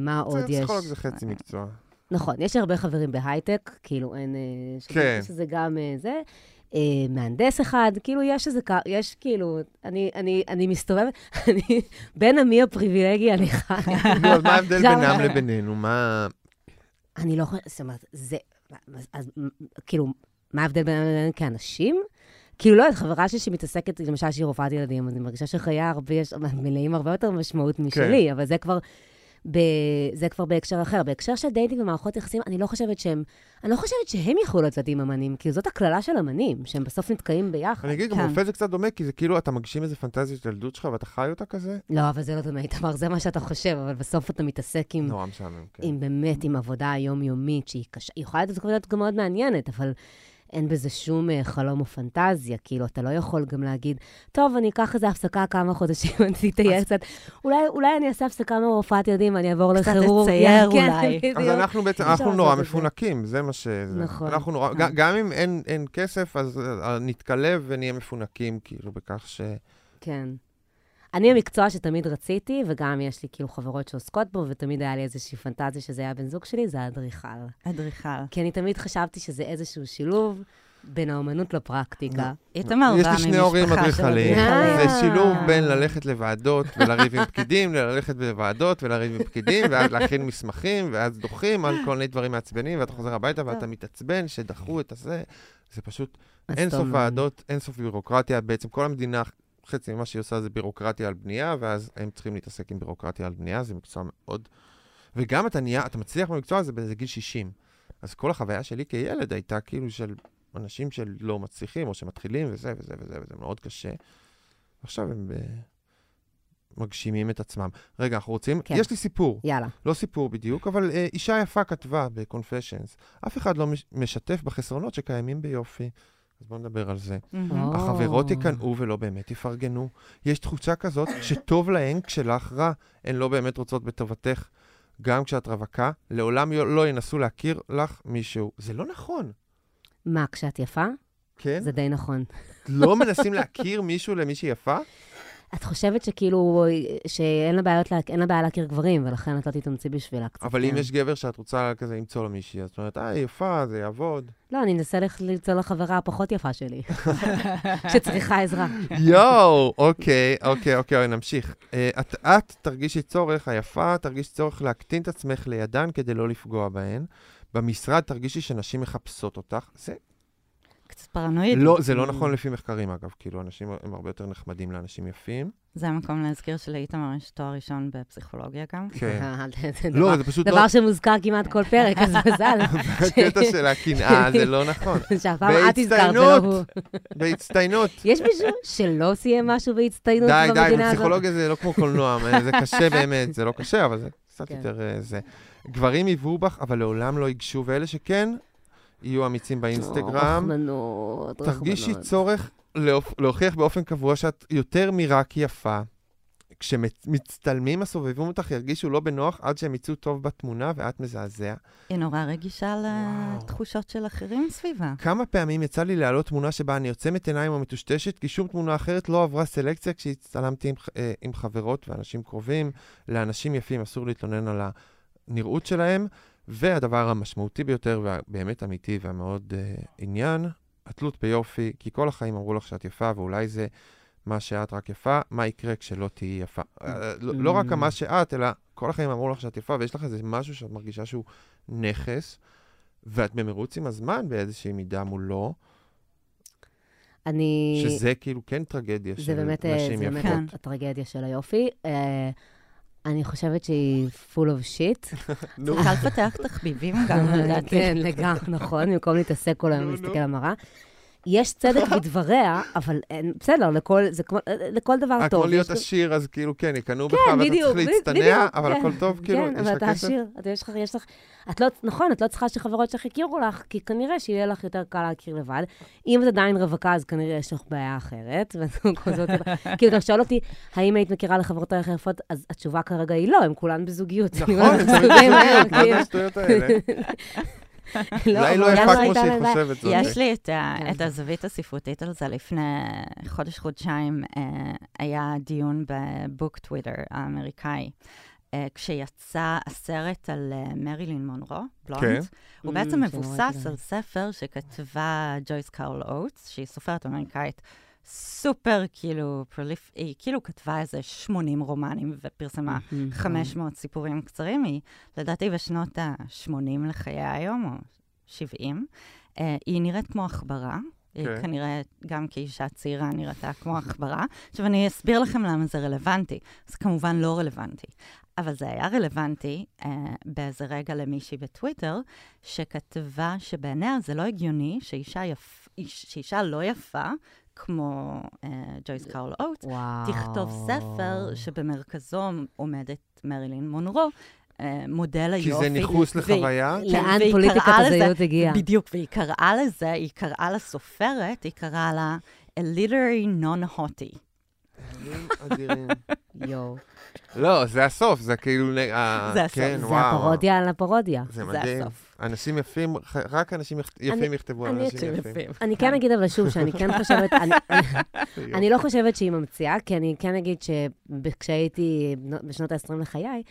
מה עוד זה יש? פסיכולוג זה חצי מקצוע. נכון, יש הרבה חברים בהייטק, כאילו אין... אה, כן. שזה גם אה, זה. אה, מהנדס אחד, כאילו, יש איזה, יש כאילו, אני, אני, אני מסתובבת, אני בין עמי הפריבילגי, אני חיה. נו, אז מה ההבדל בינם לבינינו? מה... אני לא חושבת, זאת אומרת, זה, אז, כאילו, מה ההבדל בינינו לבינינו כאנשים? כאילו, לא יודעת, חברה שלי שמתעסקת, למשל, שהיא רופאת ילדים, אני מרגישה שחייה הרבה, יש, מלאים הרבה יותר משמעות משלי, אבל זה כבר, ב, זה כבר בהקשר אחר. בהקשר של dating ומערכות יחסים, אני לא חושבת שהם, אני לא חושבת שהם יכלו לצאת עם אמנים, כאילו, זאת הקללה של אמנים, שהם בסוף נתקעים ביחד. אני אגיד, גם כן. רופא זה קצת דומה, כי זה כאילו, אתה מגשים איזה פנטזיה של ילדות שלך ואתה חי אותה כזה? לא, אבל זה לא דומה, איתמר, זה מה שאתה חושב, אבל בסוף אתה מתעסק עם... נורא משעמם, כן. עם באמת, עם עבודה יומיומית שהיא קשה, היא יכולה להיות גם מאוד מעניינת, אבל אין בזה שום אה, חלום או פנטזיה. כאילו, אתה לא יכול גם להגיד, טוב, אני אקח איזה הפסקה כמה חודשים, אני אטייל קצת. אולי, אולי אני אעשה הפסקה מהרפואת ילדים ואני אעבור קצת לכירורגיה. תצייר כן, אולי. אז אנחנו בעצם, אנחנו נורא. מפונקים, זה מה ש... נכון. אנחנו נורא. ג- גם אם אין- אין כסף, אז אה, נתקלב ונהיה מפונקים, כאילו, בכך ש... כן. אני המקצוע שתמיד רציתי, וגם יש לי כאילו חברות שעוסקות בו, ותמיד היה לי איזושהי פנטזיה שזה היה בן זוג שלי, זה האדריכל. אדריכל. כי אני תמיד חשבתי שזה איזשהו שילוב בין האומנות לפרקטיקה. איתמר יש בא לי שני הורים אדריכלים. זה שילוב אה. בין ללכת לוועדות ולריב עם פקידים, ללכת לוועדות ולריב עם פקידים, ואז להכין מסמכים, ואז דוחים על כל מיני דברים מעצבנים, ואתה חוזר הביתה ואתה מתעצבן שדחו את הזה. זה פשוט אין סוף. ועדות, אין סוף בירוקרטיה. בעצם כל המדינה, חצי ממה שהיא עושה זה בירוקרטיה על בנייה, ואז הם צריכים להתעסק עם בירוקרטיה על בנייה, זה מקצוע מאוד... וגם אתה נהיה, אתה מצליח במקצוע הזה באיזה גיל 60. אז כל החוויה שלי כילד הייתה כאילו של אנשים שלא מצליחים, או שמתחילים, וזה וזה וזה, וזה מאוד קשה. עכשיו הם אה, מגשימים את עצמם. רגע, אנחנו רוצים... כן. יש לי סיפור. יאללה. לא סיפור בדיוק, אבל אה, אישה יפה כתבה ב-Confessions, אף אחד לא מש- משתף בחסרונות שקיימים ביופי. אז בואו נדבר על זה. או. החברות יקנאו ולא באמת יפרגנו. יש תחושה כזאת שטוב להן כשלך רע. הן לא באמת רוצות בטובתך. גם כשאת רווקה, לעולם לא לא ינסו להכיר לך מישהו. זה לא נכון, מה, כשאת יפה? כן? זה די נכון. לא מנסים להכיר מישהו למישהי יפה? את חושבת שכאילו, שאין לה, בעיות, לה- אין לה בעיה להכיר גברים, ולכן את לא תתאמצי בשבילה קצת. אבל אם כן. יש גבר שאת רוצה כזה למצוא לו מישהי, אז את אומרת, אה, יפה, זה יעבוד. לא, אני אנסה למצוא לחברה הפחות יפה שלי, שצריכה עזרה. יואו, אוקיי, אוקיי, אוקיי, נמשיך. אה, את, את תרגישי צורך, היפה, תרגישי צורך להקטין את עצמך לידן כדי לא לפגוע בהן. במשרד תרגישי שנשים מחפשות אותך. זה קצת פרנואיד. לא, זה לא נכון לפי מחקרים, אגב. כאילו, אנשים הם הרבה יותר נחמדים לאנשים יפים. זה המקום להזכיר שלאיתמר יש תואר ראשון בפסיכולוגיה גם. כן. זה לא, דבר- זה פשוט לא... דבר שמוזכר כמעט כל פרק, אז מזל. הקטע של הקנאה זה לא נכון. שהפעם את הזכרת ולא בהצטיינות. הוא. בהצטיינות. יש מישהו שלא סיים משהו בהצטיינות די, די, במדינה הזאת? בפסיכולוגיה זה לא כמו קולנוע, אה, זה קשה באמת, זה לא קשה, אבל זה קצת כן. יותר אה, זה. גברים יבואו בך, אבל לעולם לא ייגשו, ואלה שכן, יהיו אמיצים באינסטגרם. רחמנות, תרגישי רחמנות. צורך להופ- להוכיח באופן קבוע שאת יותר מרק יפה. כשמצטלמים הסובבים אותך ירגישו לא בנוח עד שהם יצאו טוב בתמונה ואת מזעזע. היא נורא רגישה לתחושות של אחרים סביבה. כמה פעמים יצא לי להעלות תמונה שבה אני עוצמת עיניים או מטושטשת, כי שום תמונה אחרת לא עברה סלקציה כשהצטלמתי עם, אה, עם חברות ואנשים קרובים. לאנשים יפים אסור להתלונן על הנראות שלהם. והדבר המשמעותי ביותר והבאמת אמיתי והמאוד uh, עניין, התלות ביופי, כי כל החיים אמרו לך שאת יפה, ואולי זה מה שאת רק יפה, מה יקרה כשלא תהיי יפה. Uh, לא, לא רק Mm. מה שאת, אלא כל החיים אמרו לך שאת יפה, ויש לך איזה משהו שאת מרגישה שהוא נכס, ואת במרוץ עם הזמן באיזושהי מידה מולו, אני... שזה כאילו כן טרגדיה זה של באמת, אה, נשים זה באמת יפות. כן. הטרגדיה של היופי. אני חושבת שהיא full of shit. נו, צריכה לפתח תחביבים גם, לדעתי. כן, לגמרי, נכון, במקום להתעסק כל היום ולהסתכל. על המראה. יש צדק בדבריה, אבל אין- בסדר, לכל, זה כמו, לכל דבר אה, טוב. כמו להיות יש עשיר, אז כאילו, כן, יקנאו בך, כן, ואתה בדיוק, צריך להצטנע, אבל כן, הכל טוב, כאילו, כן, יש אבל לך אתה כסף. עשיר, אתה יש לך, יש לך, את לא, נכון, את לא צריכה שחברות שלך יכירו לך, כי כנראה שיהיה לך יותר קל להכיר לבד. אם את עדיין רווקה, אז כנראה יש לך בעיה אחרת. כאילו, אתה שואל אותי, האם היית מכירה לחברות האלה יפות? אז התשובה כרגע היא לא, הן כולן בזוגיות. נכון, זה מהר, בזוגיות, מה זה כאילו. השטויות האלה? אולי לא יפה כמו הייתה שהיא? חושבת. יש לי את, ה, כן. את הזווית הספרותית על זה. לפני חודש-חודשיים אה, היה דיון ב book Twitter האמריקאי, אה, כשיצא הסרט על אה, מרילין מונרו, בלונד, כן. הוא Mm, בעצם שלא מבוסס על. ספר שכתבה ג'ויס קרול אוטס, שהיא סופרת אמריקאית סופר כאילו prolif... היא כאילו כתבה איזה 80 רומנים ופרסמה Mm, 500 סיפורים קצרים. היא לדעתי בשנות ה-80 לחיי היום, או 70. Uh, היא נראית כמו עכברה. היא כן. כנראה, גם כאישה צעירה, נראתה כמו עכברה. עכשיו, אני אסביר לכם למה זה רלוונטי. זה כמובן לא רלוונטי. אבל זה היה רלוונטי uh, באיזה רגע למישהי בטוויטר, שכתבה שבעיניה זה לא הגיוני שאישה, יפ... איש- שאישה לא יפה, כמו ג'ויס קארל אוטס, וואו. תכתוב ספר שבמרכזו עומדת מרילין מונרו, אה, מודל כי היופי. זה ניכוס לחוויה? כן, לאן פוליטיקת הזהות הגיעה. בדיוק, והיא קראה לזה, היא קראה לסופרת, היא קראה לה a literary non-hotty. אדירים. יואו. לא, זה הסוף, זה כאילו... זה הסוף. כן, זה. הפרודיה על הפרודיה. זה זה מדהים. הסוף. אנשים יפים, רק אנשים יפים יכתבו על אני אנשים יפים. אני כן אגיד אבל שוב, שאני כן חושבת, אני- לא חושבת שהיא ממציאה, כי אני כן אגיד שכשהייתי בשנות ה-20 לחיי,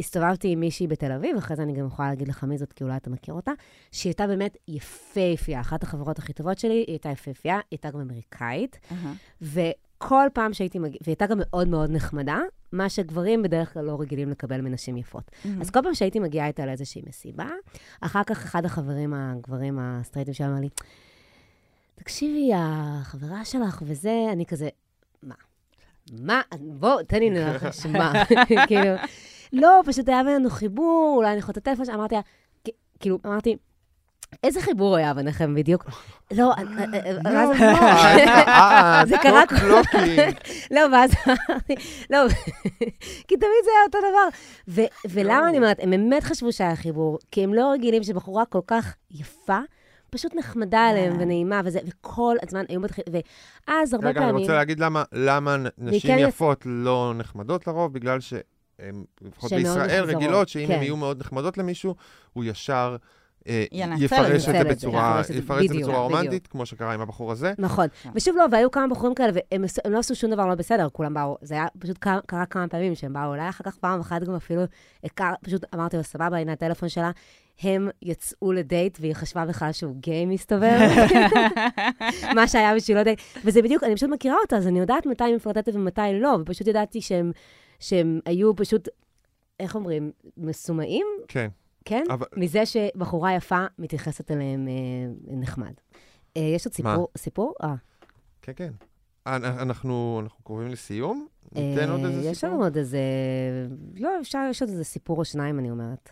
הסתובבתי עם מישהי בתל אביב, אחרי זה אני גם יכולה להגיד לך מי זאת, כי אולי אתה מכיר אותה, שהיא הייתה באמת יפהפייה, אחת החברות הכי טובות שלי, היא הייתה יפהפייה, היא הייתה גם אמריקאית, אהה. וכל פעם שהייתי מגיעה, והיא הייתה גם מאוד מאוד נחמדה, מה שגברים בדרך כלל לא רגילים לקבל מנשים יפות. אז כל פעם שהייתי מגיעה איתה לאיזושהי מסיבה, אחר כך אחד החברים, הגברים הסטרייטים שלה אמר לי, תקשיבי, החברה שלך וזה, אני כזה, מה? מה? בוא, תן לי לנחש, מה? כאילו, לא, פשוט היה בינינו חיבור, אולי אני יכולה את הטלפון אמרתי לה, "כ- כאילו, אמרתי, איזה חיבור היה ביניכם בדיוק? לא, אה, אה, אה, ואז- אה, זה קרה. לא, ואז לא, כי תמיד זה היה אותו דבר. ולמה אני אומרת, הם באמת חשבו שהיה חיבור, כי הם לא רגילים שבחורה כל כך יפה, פשוט נחמדה עליהם כן. ונעימה וזה, וכל הזמן היו מתחילים, ואז הרבה רגע, אני פעמים... רוצה להגיד למה- נשים כן יפות לא נחמדות לרוב, בגלל שהן, לפחות בישראל, רגילות, שאם כן. הן יהיו מאוד נחמדות למישהו, הוא ישר אה, ינצל יפרש את זה. בצורה יפרש את זה, בצורה. רומנטית, כמו שקרה עם הבחור הזה. נכון. כן. ושוב, לא, והיו כמה בחורים כאלה, והם לא עשו שום דבר לא בסדר, כולם באו, זה היה פשוט קרה, כמה פעמים שהם באו אליי, אחר כך פעם אחת גם אפילו, פשוט אמרתי לו, סבבה, הנה הטלפון שלה, הם יצאו לדייט, והיא חשבה בכלל שהוא גיי מסתובב, מה שהיה בשבילו דייט. וזה בדיוק, אני פשוט מכירה אותה, אז אני יודעת מתי היא מפלרטטת ומתי לא, ופשוט ידעתי שהם, שהם היו פשוט, איך אומרים, מסומאים, כן. כן? אבל- מזה שבחורה יפה מתייחסת אליהם אה, נחמד. אה, יש עוד מה? סיפור? סיפור? אה. כן, כן. אנ- אנחנו אנחנו קרובים לסיום? ניתן עוד אה, איזה יש לנו סיפור? עוד איזה... לא, אפשר, יש עוד איזה סיפור או שניים, אני אומרת.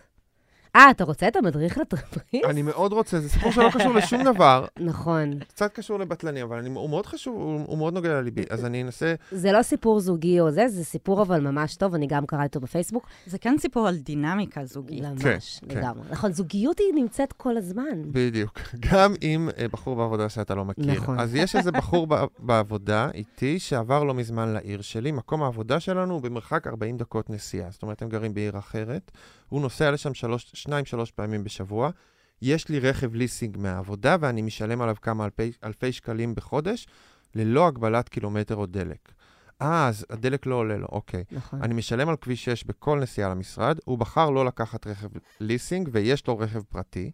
אה, אתה רוצה את המדריך לטרמפיסט? אני מאוד רוצה, זה סיפור שלא קשור לשום דבר, נכון. קצת קשור לבטלני, אבל אני- הוא מאוד חשוב, הוא הוא מאוד נוגע לליבי, אז אני אנסה... זה לא סיפור זוגי או זה, זה סיפור אבל ממש טוב, אני גם קראתי אותו בפייסבוק. זה כן סיפור על דינמיקה זוגית. ממש, כן. לגמרי. נכון, זוגיות היא נמצאת כל הזמן. בדיוק. גם עם אה, בחור בעבודה שאתה לא מכיר. נכון. אז יש איזה בחור בעבודה איתי שעבר לא מזמן לעיר שלי. מקום העבודה שלנו הוא במרחק 40 דקות נסיעה. זאת אומרת, הם גרים בעיר אחרת. הוא נוסע לשם שלוש, שניים, שלוש פעמים בשבוע. יש לי רכב ליסינג מהעבודה, ואני משלם עליו כמה אלפי, אלפי שקלים בחודש, ללא הגבלת קילומטר או דלק. אה, אז הדלק לא עולה לו, אוקיי. נכון. אני משלם על כביש 6 בכל נסיעה למשרד, הוא בחר לא לקחת רכב ליסינג ויש לו רכב פרטי.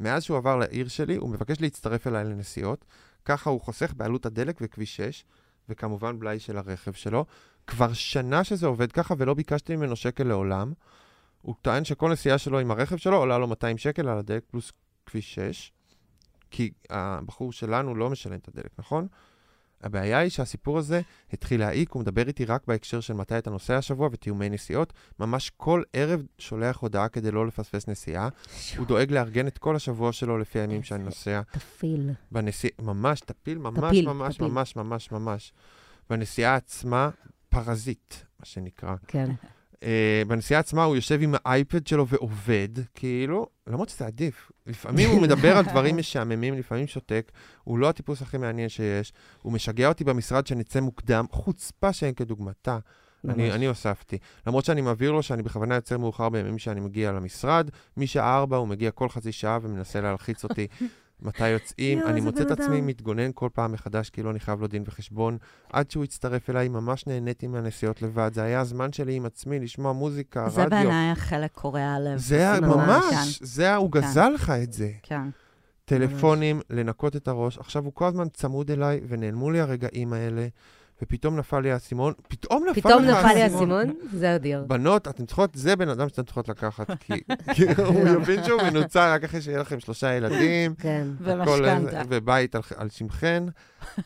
מאז שהוא עבר לעיר שלי, הוא מבקש להצטרף אליי לנסיעות, ככה הוא חוסך בעלות הדלק וכביש 6, וכמובן בלאי של הרכב שלו. כבר שנה שזה עובד ככה ולא ביקשתי ממנו שקל לעולם. הוא טוען שכל נסיעה שלו עם הרכב שלו עולה לו 200 שקל על הדלק פלוס כביש 6, כי הבחור שלנו לא משלם את הדלק, נכון? הבעיה היא שהסיפור הזה התחיל להעיק, הוא מדבר איתי רק בהקשר של מתי אתה נוסע השבוע ותיאומי נסיעות. ממש כל ערב שולח הודעה כדי לא לפספס נסיעה. הוא דואג לארגן את כל השבוע שלו לפי הימים שאני נוסע. תפיל. בנסיעה, ממש, תפיל, ממש, תפיל, ממש, תפיל. ממש, ממש, ממש. בנסיעה עצמה, פרזיט, מה שנקרא. כן. Uh, בנסיעה עצמה הוא יושב עם האייפד שלו ועובד, כאילו, למרות שזה עדיף. לפעמים הוא מדבר על דברים משעממים, לפעמים שותק, הוא לא הטיפוס הכי מעניין שיש, הוא משגע אותי במשרד שנצא מוקדם, חוצפה שאין כדוגמתה. אני. אני הוספתי. למרות שאני מבהיר לו שאני בכוונה יוצא מאוחר בימים שאני מגיע למשרד, משעה ארבע הוא מגיע כל חצי שעה ומנסה להלחיץ אותי. מתי יוצאים. אני מוצא את עצמי. מתגונן כל פעם מחדש, כאילו אני חייב לו דין וחשבון. עד שהוא הצטרף אליי, ממש נהניתי מהנסיעות לבד. זה היה הזמן שלי עם עצמי, לשמוע מוזיקה, זה רדיו. בעיניי החלק קורע לב. זה היה ממש. ממש, זה היה, הוא כן. גזל לך את זה. כן. טלפונים, לנקות את הראש. עכשיו הוא כל הזמן צמוד אליי, ונעלמו לי הרגעים האלה, ופתאום נפל לי האסימון. פתאום נפל פתאום לך נפל לי האסימון, זה אדיר. בנות, אתן צריכות, זה בן אדם שאתן צריכות לקחת, כי כי הוא יבין שהוא מנוצל רק אחרי שיהיה לכם שלושה ילדים, כן. ומשכנתה. ובית על, על שמכן.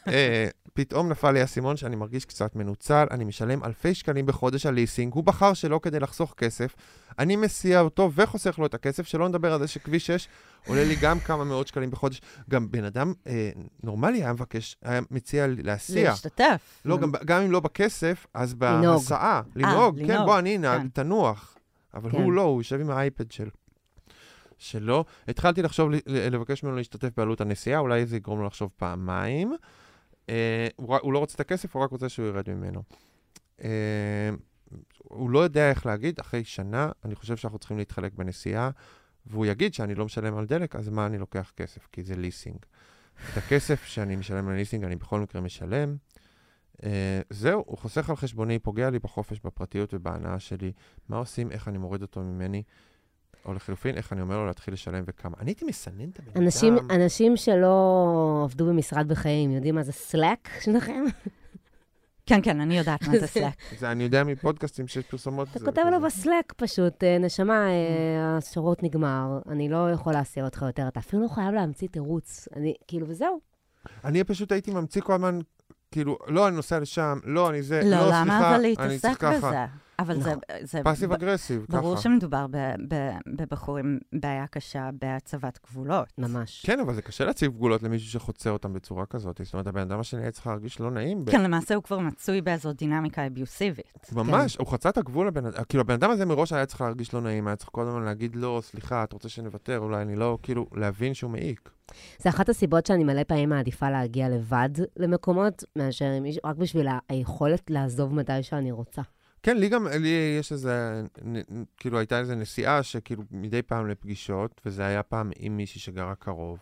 אה, פתאום נפל לי האסימון שאני מרגיש קצת מנוצל, אני משלם אלפי שקלים בחודש על ליסינג, הוא בחר שלא כדי לחסוך כסף, אני מסיע אותו וחוסך לו את הכסף, שלא נדבר על זה שכביש 6 עולה לי גם כמה מאות שקלים בחודש. גם בן אדם אה, נורמלי היה מבקש, היה מציע להסיע. להשתתף. לא, גם, גם אם לא בכסף, אז. בהסעה. לנהוג, כן, לנהוג, בוא, אני אנהג, כן. תנוח. אבל כן. הוא לא, הוא יושב עם האייפד של... שלו. התחלתי לחשוב, לבקש ממנו להשתתף בעלות הנסיעה, אולי זה יגרום לו לחשוב פעמיים. אה, הוא, הוא לא רוצה את הכסף, הוא רק רוצה שהוא ירד ממנו. אה, הוא לא יודע איך להגיד, אחרי שנה, אני חושב שאנחנו צריכים להתחלק בנסיעה, והוא יגיד שאני לא משלם על דלק, אז מה אני לוקח כסף? כי זה ליסינג. את הכסף שאני משלם על ליסינג, אני בכל מקרה משלם. Uh, זהו, הוא חוסך על חשבוני, פוגע לי בחופש, בפרטיות ובהנאה שלי. מה עושים, איך אני מוריד אותו ממני? או לחלופין, איך אני אומר לו להתחיל לשלם וכמה. אני הייתי מסנן את הבן אדם. אנשים שלא עבדו במשרד בחיים, יודעים מה זה סלאק שלכם? כן, כן, אני יודעת מה זה סלאק. זה אני יודע מפודקאסטים שיש פרסומות. אתה כותב לו. בסלאק פשוט, אה, נשמה, אה, השירות נגמר, אני לא יכול להסיע אותך יותר, אתה אפילו לא חייב להמציא תירוץ. אני, כאילו, וזהו. אני פשוט הייתי ממציא כל הזמן, כאילו, לא, אני נוסע לשם, לא, אני זה, לא, לא, סליחה, למה אבל אני להתעסק צריך ככה. בזה? אבל זה... נכון. זה passive ב- aggressive, ככה. ברור שמדובר ב- ב- בבחורים עם בעיה קשה בהצבת גבולות. ממש. כן, אבל זה קשה להציב גבולות למישהו שחוצה אותם בצורה כזאת. זאת אומרת, הבן אדם השני היה צריך להרגיש לא נעים. ב- כן, למעשה הוא כבר מצוי באיזו דינמיקה אביוסיבית. ממש, הוא חצה את הגבול לבן אדם, כאילו הבן אדם הזה מראש היה צריך להרגיש לא נעים, היה צריך כל הזמן להגיד לא, סליחה, את רוצה שנוותר, אולי אני לא, כאילו, להבין שהוא מעיק. זה אחת הסיבות שאני מלא פעמים מעדיפה להגיע לבד למקומות, מאשר עם מישהו, רק בשביל היכולת לעזוב מתי שאני רוצה. כן, לי גם, לי יש איזה, כאילו הייתה איזו נסיעה שכאילו מדי פעם לפגישות, וזה היה פעם עם מישהי שגרה קרוב.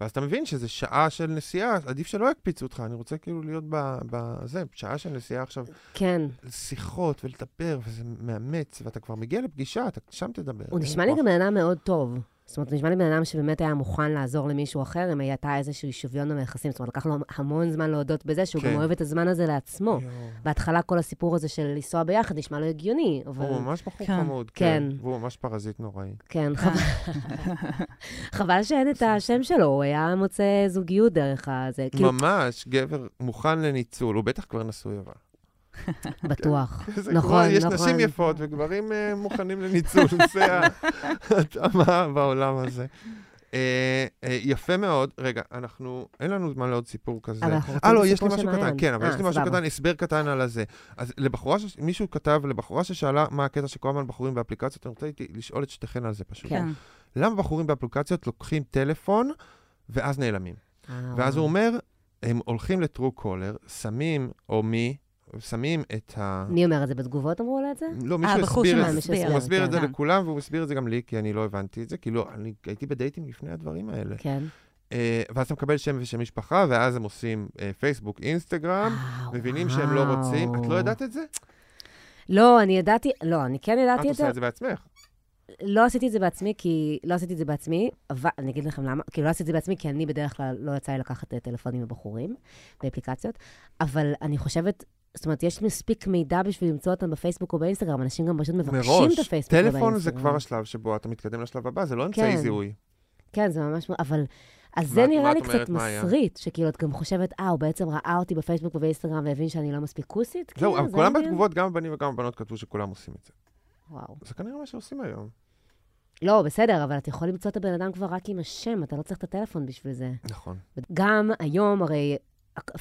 ואז אתה מבין שזה שעה של נסיעה, עדיף שלא יקפיצו אותך, אני רוצה כאילו להיות בזה, שעה של נסיעה עכשיו, כן. שיחות ולדבר, וזה מאמץ, ואתה כבר מגיע לפגישה, אתה שם תדבר. הוא נשמע לי. גם בן אדם מאוד טוב. זאת אומרת, נשמע לי בן אדם שבאמת היה מוכן לעזור למישהו אחר, אם הייתה איזשהו שוויון במייחסים. זאת אומרת, לקח לו המון זמן להודות בזה, שהוא כן. גם אוהב את הזמן הזה לעצמו. יואו. בהתחלה כל הסיפור הזה של לנסוע ביחד נשמע לו הגיוני, אבל... הוא ממש בחור כן. חמוד, כן. כן. והוא ממש פרזיט נוראי. כן, חבל, חבל שאין את השם שלו, הוא היה מוצא זוגיות דרך הזה. כאילו, ממש, גבר מוכן לניצול, הוא בטח כבר נשוי אבל. בטוח. נכון, כבר, יש נכון. נשים יפות וגברים אה, מוכנים לניצול, זה ההתאמה בעולם הזה. אה, אה, יפה מאוד. רגע, אנחנו, אין לנו זמן לעוד סיפור כזה. אבל אנחנו אה, רוצים לא, את יש לי משהו של קטן. כן, אבל אה, יש לי משהו. קטן, הסבר קטן על הזה. אז לבחורה, מישהו כתב לבחורה ששאלה מה הקטע שכל הזמן בחורים באפליקציות, אני רוצה לשאול את שתיכן על זה פשוט. כן. למה בחורים באפליקציות לוקחים טלפון ואז נעלמים? אה, ואז הוא אומר, הם הולכים לטרו קולר, שמים, או מי, שמים את ה... מי אומר את זה? בתגובות אמרו לו את זה? לא, מישהו הבחור הסביר את זה. הוא מסביר את זה. לכולם, והוא הסביר את זה גם לי, כי אני לא הבנתי את זה, כי לא, אני הייתי בדייטים לפני הדברים האלה. כן. אה, ואז אתה מקבל שם ושם משפחה, ואז הם עושים אה, פייסבוק, אינסטגרם, אה, מבינים שהם לא רוצים. את לא. ידעת את זה? לא, אני ידעתי, לא, אני כן את ידעתי את זה. עושה את זה בעצמך. לא עשיתי את זה בעצמי, כי... לא עשיתי את זה בעצמי, אבל אני אגיד לכם למה. כאילו, לא עשיתי את זה בעצמי, כי אני בדרך כלל לא יצא לי לקחת אה, טלפונים מבחורים באפליקציות, אבל אני חושבת... זאת אומרת, יש מספיק מידע בשביל למצוא אותם בפייסבוק או באינסטגרם, אנשים גם פשוט מבקשים את מראש, הפייסבוק או באינסטגרם. טלפון זה כבר השלב שבו אתה מתקדם לשלב הבא, זה לא אמצעי כן. זיהוי. כן, זה ממש... אבל... אז מה זה את- נראה מה לי את קצת? מסריט, שכאילו את גם חושבת, אה, הוא בעצם ראה אותי בפייסבוק ובאינסטגרם והבין שאני לא מספיק כוסית? זהו, כאילו, אבל זה כולם? בתגובות, גם הבנים וגם הבנות כתבו שכולם עושים את זה. וואו. זה כנראה מה שעושים היום. לא, בסדר, אבל אתה יכול למצוא את הבן אדם כבר רק עם השם, אתה לא צריך את הטלפון בשביל זה. נכון. גם היום, הרי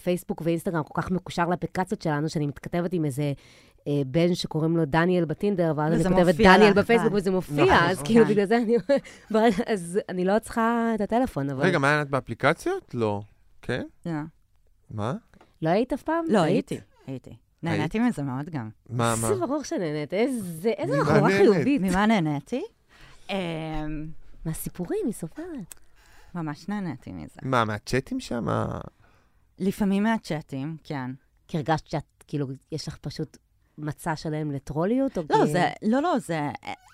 פייסבוק ואינסטגרם כל כך מקושר לאפליקציות שלנו, שאני מתכתבת עם איזה אה, בן שקוראים לו דניאל בטינדר, ואז אני כותבת דניאל לך, בפייסבוק. וזה מופיע, נכון, אז כאילו כן. בגלל זה אני... אז אני לא צריכה את הטלפון, אבל... רגע, מה, את באפליקציות? לא. כן? לא. מה? לא היית אף פעם? לא, היית? הייתי, הייתי. נהניתי מזה מאוד גם. מה, מה? זה ברור שנהנית, איזה נהנית? חיובית. ממה נהניתי? מהסיפורים, היא סופרת. ממש נהניתי מזה. מה, מהצ'אטים שם? לפעמים מהצ'אטים, כן. כי הרגשת שאת, כאילו, יש לך פשוט מצע שלם לטרוליות? או לא, כי- זה, לא, לא, זה,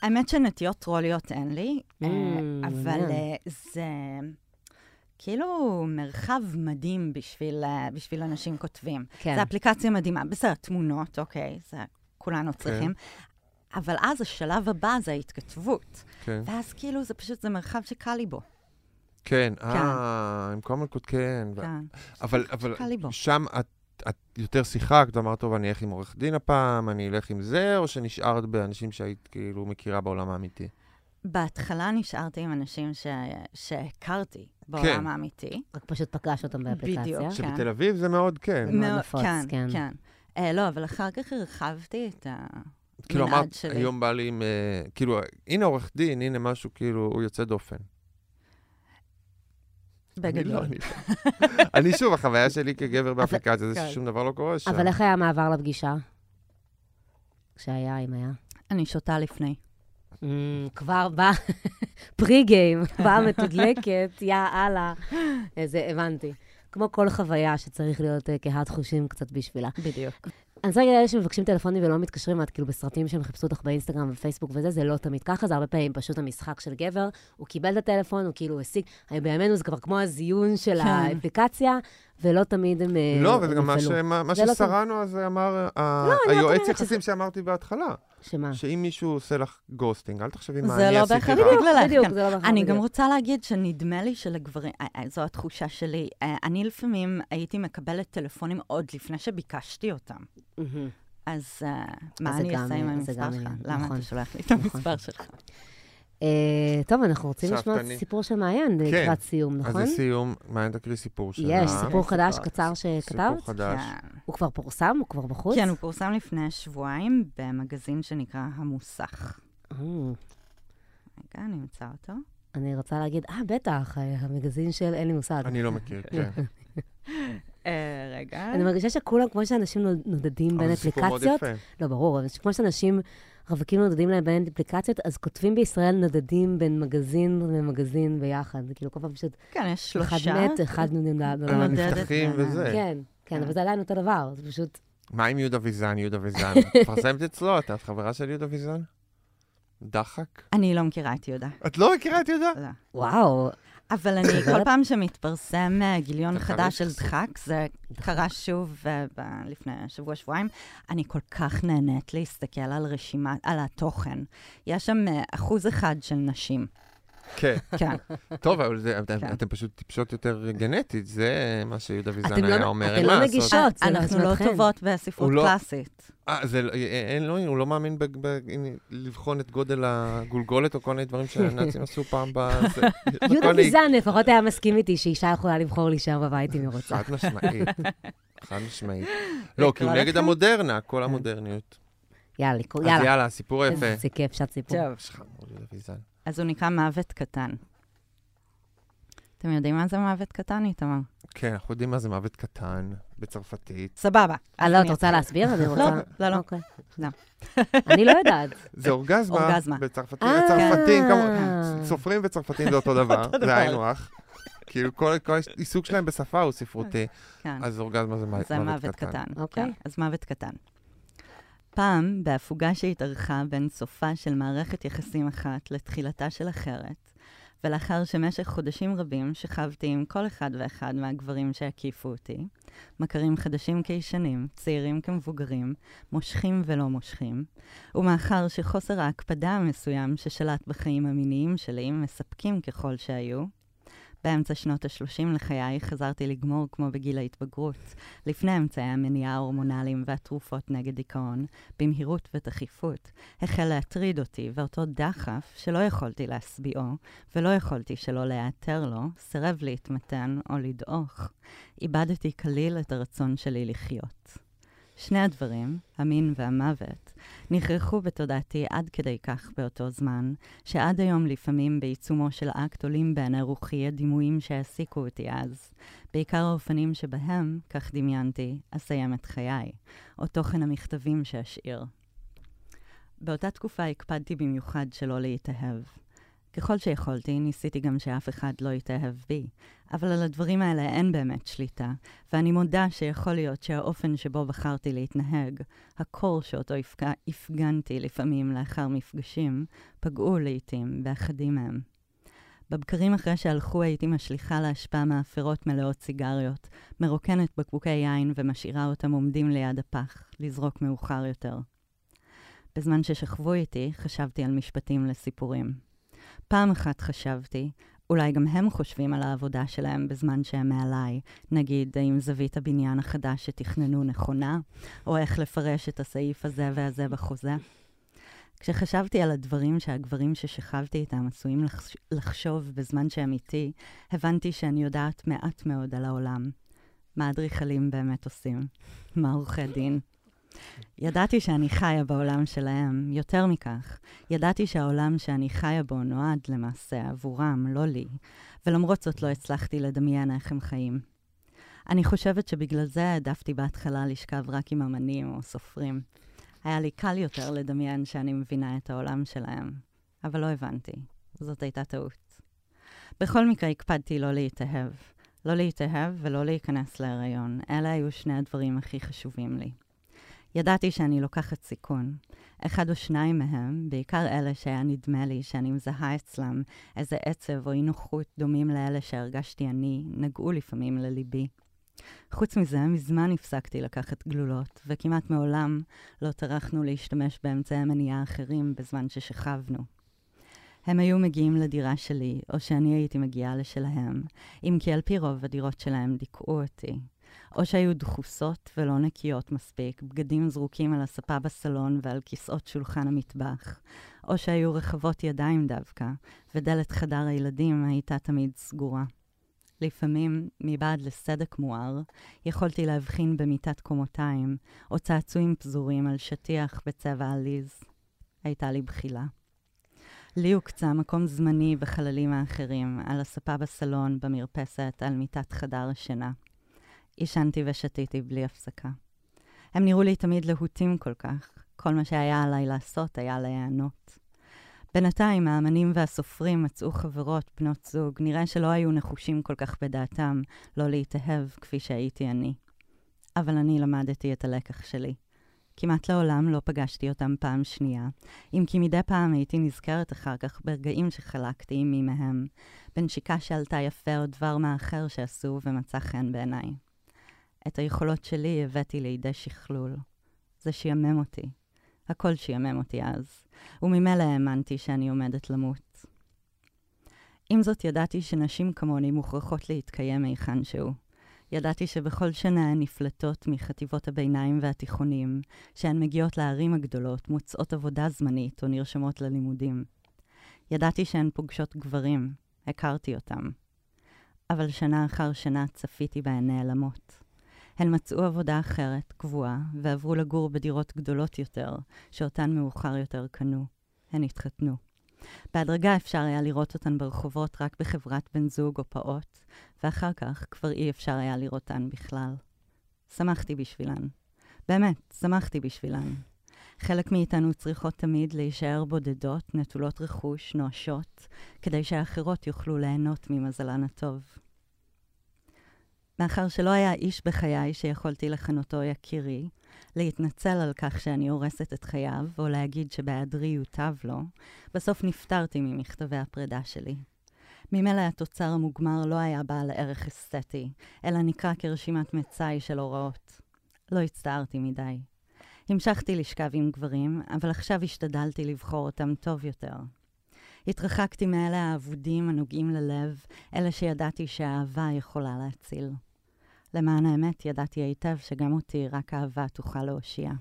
האמת שנטיות טרוליות אין לי, Mm, אה, אבל מעניין. אה, זה כאילו מרחב מדהים בשביל, אה, בשביל אנשים כותבים. כן. זו אפליקציה מדהימה. בסדר, תמונות, אוקיי, זה כולנו צריכים. אבל אז השלב הבא זה ההתכתבות. כן. ואז כאילו זה פשוט, זה מרחב שקל לי בו. כן, אה, עם כל קוד, כן. כן. אבל, אבל. שם את, את יותר שיחקת, אמרת, טוב, אני אלך עם עורך דין הפעם, אני אלך עם זה, או שנשארת באנשים שהיית כאילו מכירה בעולם האמיתי? בהתחלה נשארתי עם אנשים ש... שהכרתי בעולם כן. האמיתי. רק פשוט פגש אותם באפליקציה. בדיוק. כן. שבתל אביב זה מאוד כן. מאוד מאוד- נפוץ, כן, כן. כן. אה, לא, אבל אחר כך הרחבתי את ה... כאילו אמרת. היום בא לי עם, אה, כאילו, הנה עורך דין, הנה משהו, כאילו, הוא יוצא דופן. אני לא, בגדול. אני לא. אני שוב, החוויה שלי כגבר באפליקציה זה כן. ששום דבר לא קורה שם. אבל איך היה המעבר לפגישה? כשהיה, אם היה? אני שותה לפני. Mm, כבר בא פרי גיים, באה מתודלקת, יא אללה. איזה, הבנתי. כמו כל חוויה שצריך להיות אה, קהת חושים קצת בשבילה. בדיוק. אני רוצה להגיד, אלה שמבקשים טלפונים ולא מתקשרים, את כאילו בסרטים שהם חיפשו אותך באינסטגרם ובפייסבוק וזה, זה לא תמיד ככה, זה הרבה פעמים פשוט המשחק של גבר, הוא קיבל את הטלפון, הוא כאילו השיג, בימינו זה כבר כמו הזיון של כן. האפליקציה, ולא תמיד הם אה, לא, וזה גם מה זה לא ששרנו, אז אמר לא, היועץ יחסים שאמרתי בהתחלה, שמה? שאם מישהו עושה לך גוסטינג, אל תחשבי מה זה אני לא עשיתי בהכרח רע. בגללך, בדיוק, כן. זה לא בהכרח אני גם. רוצה להגיד שנדמה לי שלגברים, אה, אה, זו התחושה שלי, אני לפעמים הייתי מקבלת טלפונים עוד לפני שביקשתי אותם. אז מה זה אני אעשה עם זה המספר שלך? למה נכון. אתה שולח לי את נכון. המספר שלך? אה, טוב, אנחנו רוצים לשמוע שאפתני. סיפור של מעיין כן. לקראת סיום, אז נכון? לסיום, מעיין תקריא סיפור שלה. יש, סיפור חדש סיפור. קצר סיפור שכתבת? חדש. כן. הוא כבר פורסם? הוא כבר בחוץ? כן, הוא פורסם לפני שבועיים במגזין שנקרא המוסך. אה, רגע, אני אמצא אותו. אני רוצה להגיד, אה, בטח, אה, המגזין של אין לי מושג. אני לא מכיר, כן. רגע. אני מרגישה שכולם, כמו שאנשים נוד- נודדים בין אבל זה סיפור מאוד אפליקציות, יפה. לא, ברור, אבל כמו שאנשים, רווקים נודדים להם בין אפליקציות, אז כותבים בישראל נודדים בין מגזין למגזין ביחד. זה כאילו כל פעם פשוט, כן, יש אחד שלושה. מת, אחד נודד נפתחים וזה. כן, כן, אבל זה עדיין אותו דבר, זה פשוט... מה עם יהודה ויזן, יהודה ויזן? מפרסמת אצלו, את את חברה של יהודה ויזן? דחק? אני לא מכירה את יהודה. את לא מכירה את יהודה? לא. וואו, אבל אני, כל פעם שמתפרסם אה, גיליון חדש של. דחק, זה קרה שוב אה, לפני שבוע-שבועיים, אני כל כך נהנית להסתכל על רשימה, על התוכן. יש שם אה, אחוז אחד של נשים. כן. כן. טוב, אבל זה- אתם- כן. אתם פשוט טיפשות יותר גנטית, זה מה שיהודה ויזן לא- היה אומר, אתם לא. נגישות. לא אנחנו לא. טובות בספרות לא- קלאסית. אה, זה, לא- אין לו, הוא לא מאמין ב- ב- לבחון את גודל הגולגולת או כל מיני דברים שהנאצים עשו פעם בזה. יהודה ויזן לפחות היה מסכים איתי שאישה יכולה לבחור להישאר בבית אם היא רוצה. חד משמעית. חד משמעית. לא, כי הוא נגד? המודרנה, כל המודרניות. יאללה, לקרוא- אז יאללה. יאללה, הסיפור היפה. איזה כיף, שעת סיפור. טוב, אז הוא נקרא מוות קטן. אתם יודעים מה זה מוות קטן, איתמר? כן, אנחנו יודעים מה זה מוות קטן בצרפתית. סבבה. אה, לא, את רוצה להסביר? אני רוצה... לא, לא. אוקיי. לא. אני לא יודעת. זה אורגזמה. אורגזמה. בצרפתית. אה. הצרפתים, כמו- סופרים וצרפתים זה אותו דבר. זה היינו הך. כאילו, כל כל העיסוק שלהם בשפה הוא ספרותי. כן. אז אורגזמה זה זה מוות מוות קטן. קטן. אוקיי. כן, אז מוות קטן. פעם, בהפוגה שהתארכה בין סופה של מערכת יחסים אחת לתחילתה של אחרת, ולאחר שמשך חודשים רבים שכבתי עם כל אחד ואחד מהגברים שהקיפו אותי, מכרים חדשים כישנים, צעירים כמבוגרים, מושכים ולא מושכים, ומאחר שחוסר ההקפדה המסוים ששלט בחיים המיניים שלי, מספקים ככל שהיו, באמצע שנות ה-30 לחיי חזרתי לגמור כמו בגיל ההתבגרות, לפני אמצעי המניעה ההורמונליים והתרופות נגד דיכאון, במהירות ותכיפות, החל להטריד אותי, ואותו דחף, שלא יכולתי להשביעו, ולא יכולתי שלא להיעתר לו, סירב להתמתן או לדעוך. איבדתי כליל את הרצון שלי לחיות. שני הדברים, המין והמוות, נכרחו בתודעתי עד כדי כך באותו זמן, שעד היום לפעמים בעיצומו של אקט עולים בעיני רוחי הדימויים שהעסיקו אותי אז, בעיקר האופנים שבהם, כך דמיינתי, אסיים את חיי, או תוכן המכתבים שאשאיר. באותה תקופה הקפדתי במיוחד שלא להתאהב. ככל שיכולתי, ניסיתי גם שאף אחד לא יתאהב בי. אבל על הדברים האלה אין באמת שליטה, ואני מודה שיכול להיות שהאופן שבו בחרתי להתנהג, הקור שאותו הפגנתי לפעמים לאחר מפגשים, פגעו לעתים באחדים מהם. בבקרים אחרי שהלכו הייתי משליכה להשפעה מאפרות מלאות סיגריות, מרוקנת בקבוקי יין ומשאירה אותם עומדים ליד הפח, לזרוק מאוחר יותר. בזמן ששכבו איתי, חשבתי על משפטים לסיפורים. פעם אחת חשבתי, אולי גם הם חושבים על העבודה שלהם בזמן שהם מעליי, נגיד, האם זווית הבניין החדש שתכננו נכונה, או איך לפרש את הסעיף הזה והזה בחוזה. כשחשבתי על הדברים שהגברים ששכבתי איתם עשויים לחש... לחשוב בזמן שהם איתי, הבנתי שאני יודעת מעט מאוד על העולם. מה אדריכלים באמת עושים? מה עורכי דין? ידעתי שאני חיה בעולם שלהם, יותר מכך, ידעתי שהעולם שאני חיה בו נועד למעשה עבורם, לא לי, ולמרות זאת לא הצלחתי לדמיין איך הם חיים. אני חושבת שבגלל זה העדפתי בהתחלה לשכב רק עם אמנים או סופרים. היה לי קל יותר לדמיין שאני מבינה את העולם שלהם, אבל לא הבנתי. זאת הייתה טעות. בכל מקרה הקפדתי לא להתאהב. לא להתאהב ולא להיכנס להיריון. אלה היו שני הדברים הכי חשובים לי. ידעתי שאני לוקחת סיכון. אחד או שניים מהם, בעיקר אלה שהיה נדמה לי שאני מזהה אצלם איזה עצב או אי נוחות דומים לאלה שהרגשתי אני, נגעו לפעמים לליבי. חוץ מזה, מזמן הפסקתי לקחת גלולות, וכמעט מעולם לא טרחנו להשתמש באמצעי מניעה אחרים בזמן ששכבנו. הם היו מגיעים לדירה שלי, או שאני הייתי מגיעה לשלהם, אם כי על פי רוב הדירות שלהם דיכאו אותי. או שהיו דחוסות ולא נקיות מספיק, בגדים זרוקים על הספה בסלון ועל כיסאות שולחן המטבח, או שהיו רחבות ידיים דווקא, ודלת חדר הילדים הייתה תמיד סגורה. לפעמים, מבעד לסדק מואר, יכולתי להבחין במיטת קומותיים, או צעצועים פזורים על שטיח בצבע עליז. הייתה לי בחילה. לי הוקצה מקום זמני בחללים האחרים, על הספה בסלון, במרפסת, על מיטת חדר השינה. עישנתי ושתיתי בלי הפסקה. הם נראו לי תמיד להוטים כל כך. כל מה שהיה עליי לעשות היה להיענות. בינתיים האמנים והסופרים מצאו חברות, בנות זוג, נראה שלא היו נחושים כל כך בדעתם לא להתאהב כפי שהייתי אני. אבל אני למדתי את הלקח שלי. כמעט לעולם לא פגשתי אותם פעם שנייה, אם כי מדי פעם הייתי נזכרת אחר כך ברגעים שחלקתי עם מי מהם, בנשיקה שעלתה יפה או דבר מה אחר שעשו ומצא חן בעיניי. את היכולות שלי הבאתי לידי שכלול. זה שיאמם אותי. הכל שיאמם אותי אז, וממילא האמנתי שאני עומדת למות. עם זאת, ידעתי שנשים כמוני מוכרחות להתקיים היכן שהוא. ידעתי שבכל שנה הן נפלטות מחטיבות הביניים והתיכונים, שהן מגיעות לערים הגדולות, מוצאות עבודה זמנית או נרשמות ללימודים. ידעתי שהן פוגשות גברים, הכרתי אותם. אבל שנה אחר שנה צפיתי בהן נעלמות. הן מצאו עבודה אחרת, קבועה, ועברו לגור בדירות גדולות יותר, שאותן מאוחר יותר קנו. הן התחתנו. בהדרגה אפשר היה לראות אותן ברחובות רק בחברת בן זוג או פעוט, ואחר כך כבר אי אפשר היה לראותן בכלל. שמחתי בשבילן. באמת, שמחתי בשבילן. חלק מאיתנו צריכות תמיד להישאר בודדות, נטולות רכוש, נואשות, כדי שהאחרות יוכלו ליהנות ממזלן הטוב. מאחר שלא היה איש בחיי שיכולתי לכנותו יקירי, להתנצל על כך שאני הורסת את חייו, או להגיד שבהיעדרי יוטב לו, בסוף נפטרתי ממכתבי הפרידה שלי. ממילא התוצר המוגמר לא היה בעל ערך אסתטי, אלא נקרא כרשימת מצאי של הוראות. לא הצטערתי מדי. המשכתי לשכב עם גברים, אבל עכשיו השתדלתי לבחור אותם טוב יותר. התרחקתי מאלה האבודים הנוגעים ללב, אלה שידעתי שהאהבה יכולה להציל. למען האמת, ידעתי היטב שגם אותי רק אהבה תוכל להושיע.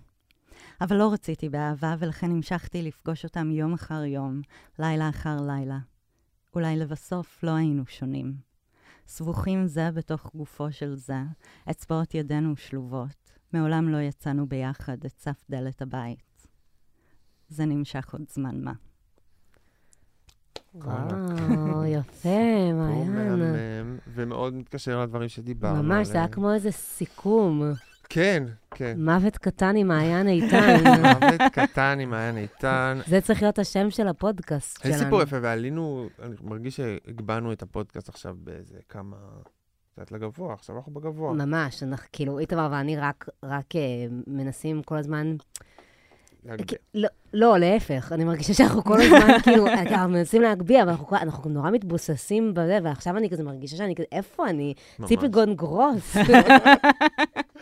אבל לא רציתי באהבה, ולכן המשכתי לפגוש אותם יום אחר יום, לילה אחר לילה. אולי לבסוף לא היינו שונים. סבוכים זה בתוך גופו של זה, אצבעות ידינו שלובות. מעולם לא יצאנו ביחד את סף דלת הבית. זה נמשך עוד זמן מה. וואו, יפה, מעיין. מהמם, ומאוד מתקשר לדברים שדיברנו עליהם. ממש, זה היה כמו איזה סיכום. כן, כן. מוות קטן עם מעיין איתן. מוות קטן עם מעיין איתן. זה צריך להיות השם של הפודקאסט שלנו. איזה סיפור יפה, ועלינו, אני מרגיש שהגבהנו את הפודקאסט עכשיו באיזה כמה... קצת לגבוה, עכשיו אנחנו בגבוה. ממש, אנחנו, כאילו, איתמר ואני רק, רק uh, מנסים כל הזמן... לא, לא, להפך, אני מרגישה שאנחנו כל הזמן, כאילו, אנחנו מנסים להגביה, אבל אנחנו, נורא מתבוססים בזה, ועכשיו אני כזה מרגישה שאני כזה, איפה אני? ציפי גון גרוס.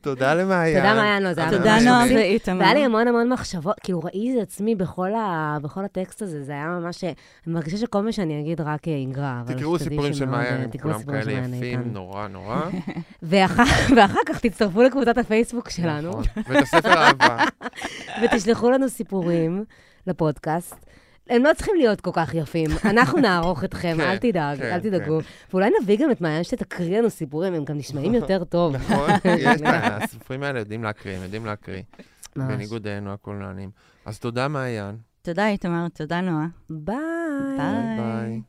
תודה למעיין. תודה, מעיין, זה היה תודה, מקסים. ואיתמר. והיה לי המון המון מחשבות, כאילו ראיתי את עצמי בכל, הטקסט הזה, זה היה ממש, אני מרגישה שכל מה שאני אגיד רק אה, יגרע. תקראו סיפורים של שמאוד, מעיין, אה, הם כולם כאלה יפים. נורא נורא. ואחר, כך תצטרפו לקבוצת הפייסבוק שלנו, נכון. ואת הספר אהבה. ותשלחו לנו סיפורים לפודקאסט. הם לא צריכים להיות כל כך יפים, אנחנו נערוך אתכם, כן, אל תדאג, כן, אל תדאגו. ואולי נביא גם את מעיין שתקריא לנו סיפורים, הם גם נשמעים יותר טוב. נכון, יש את הסופרים האלה יודעים להקריא, הם יודעים להקריא. ממש. בניגוד אלינו הקולנוענים. אז תודה, מעיין. תודה, איתמר, תודה, נועה. ביי. ביי.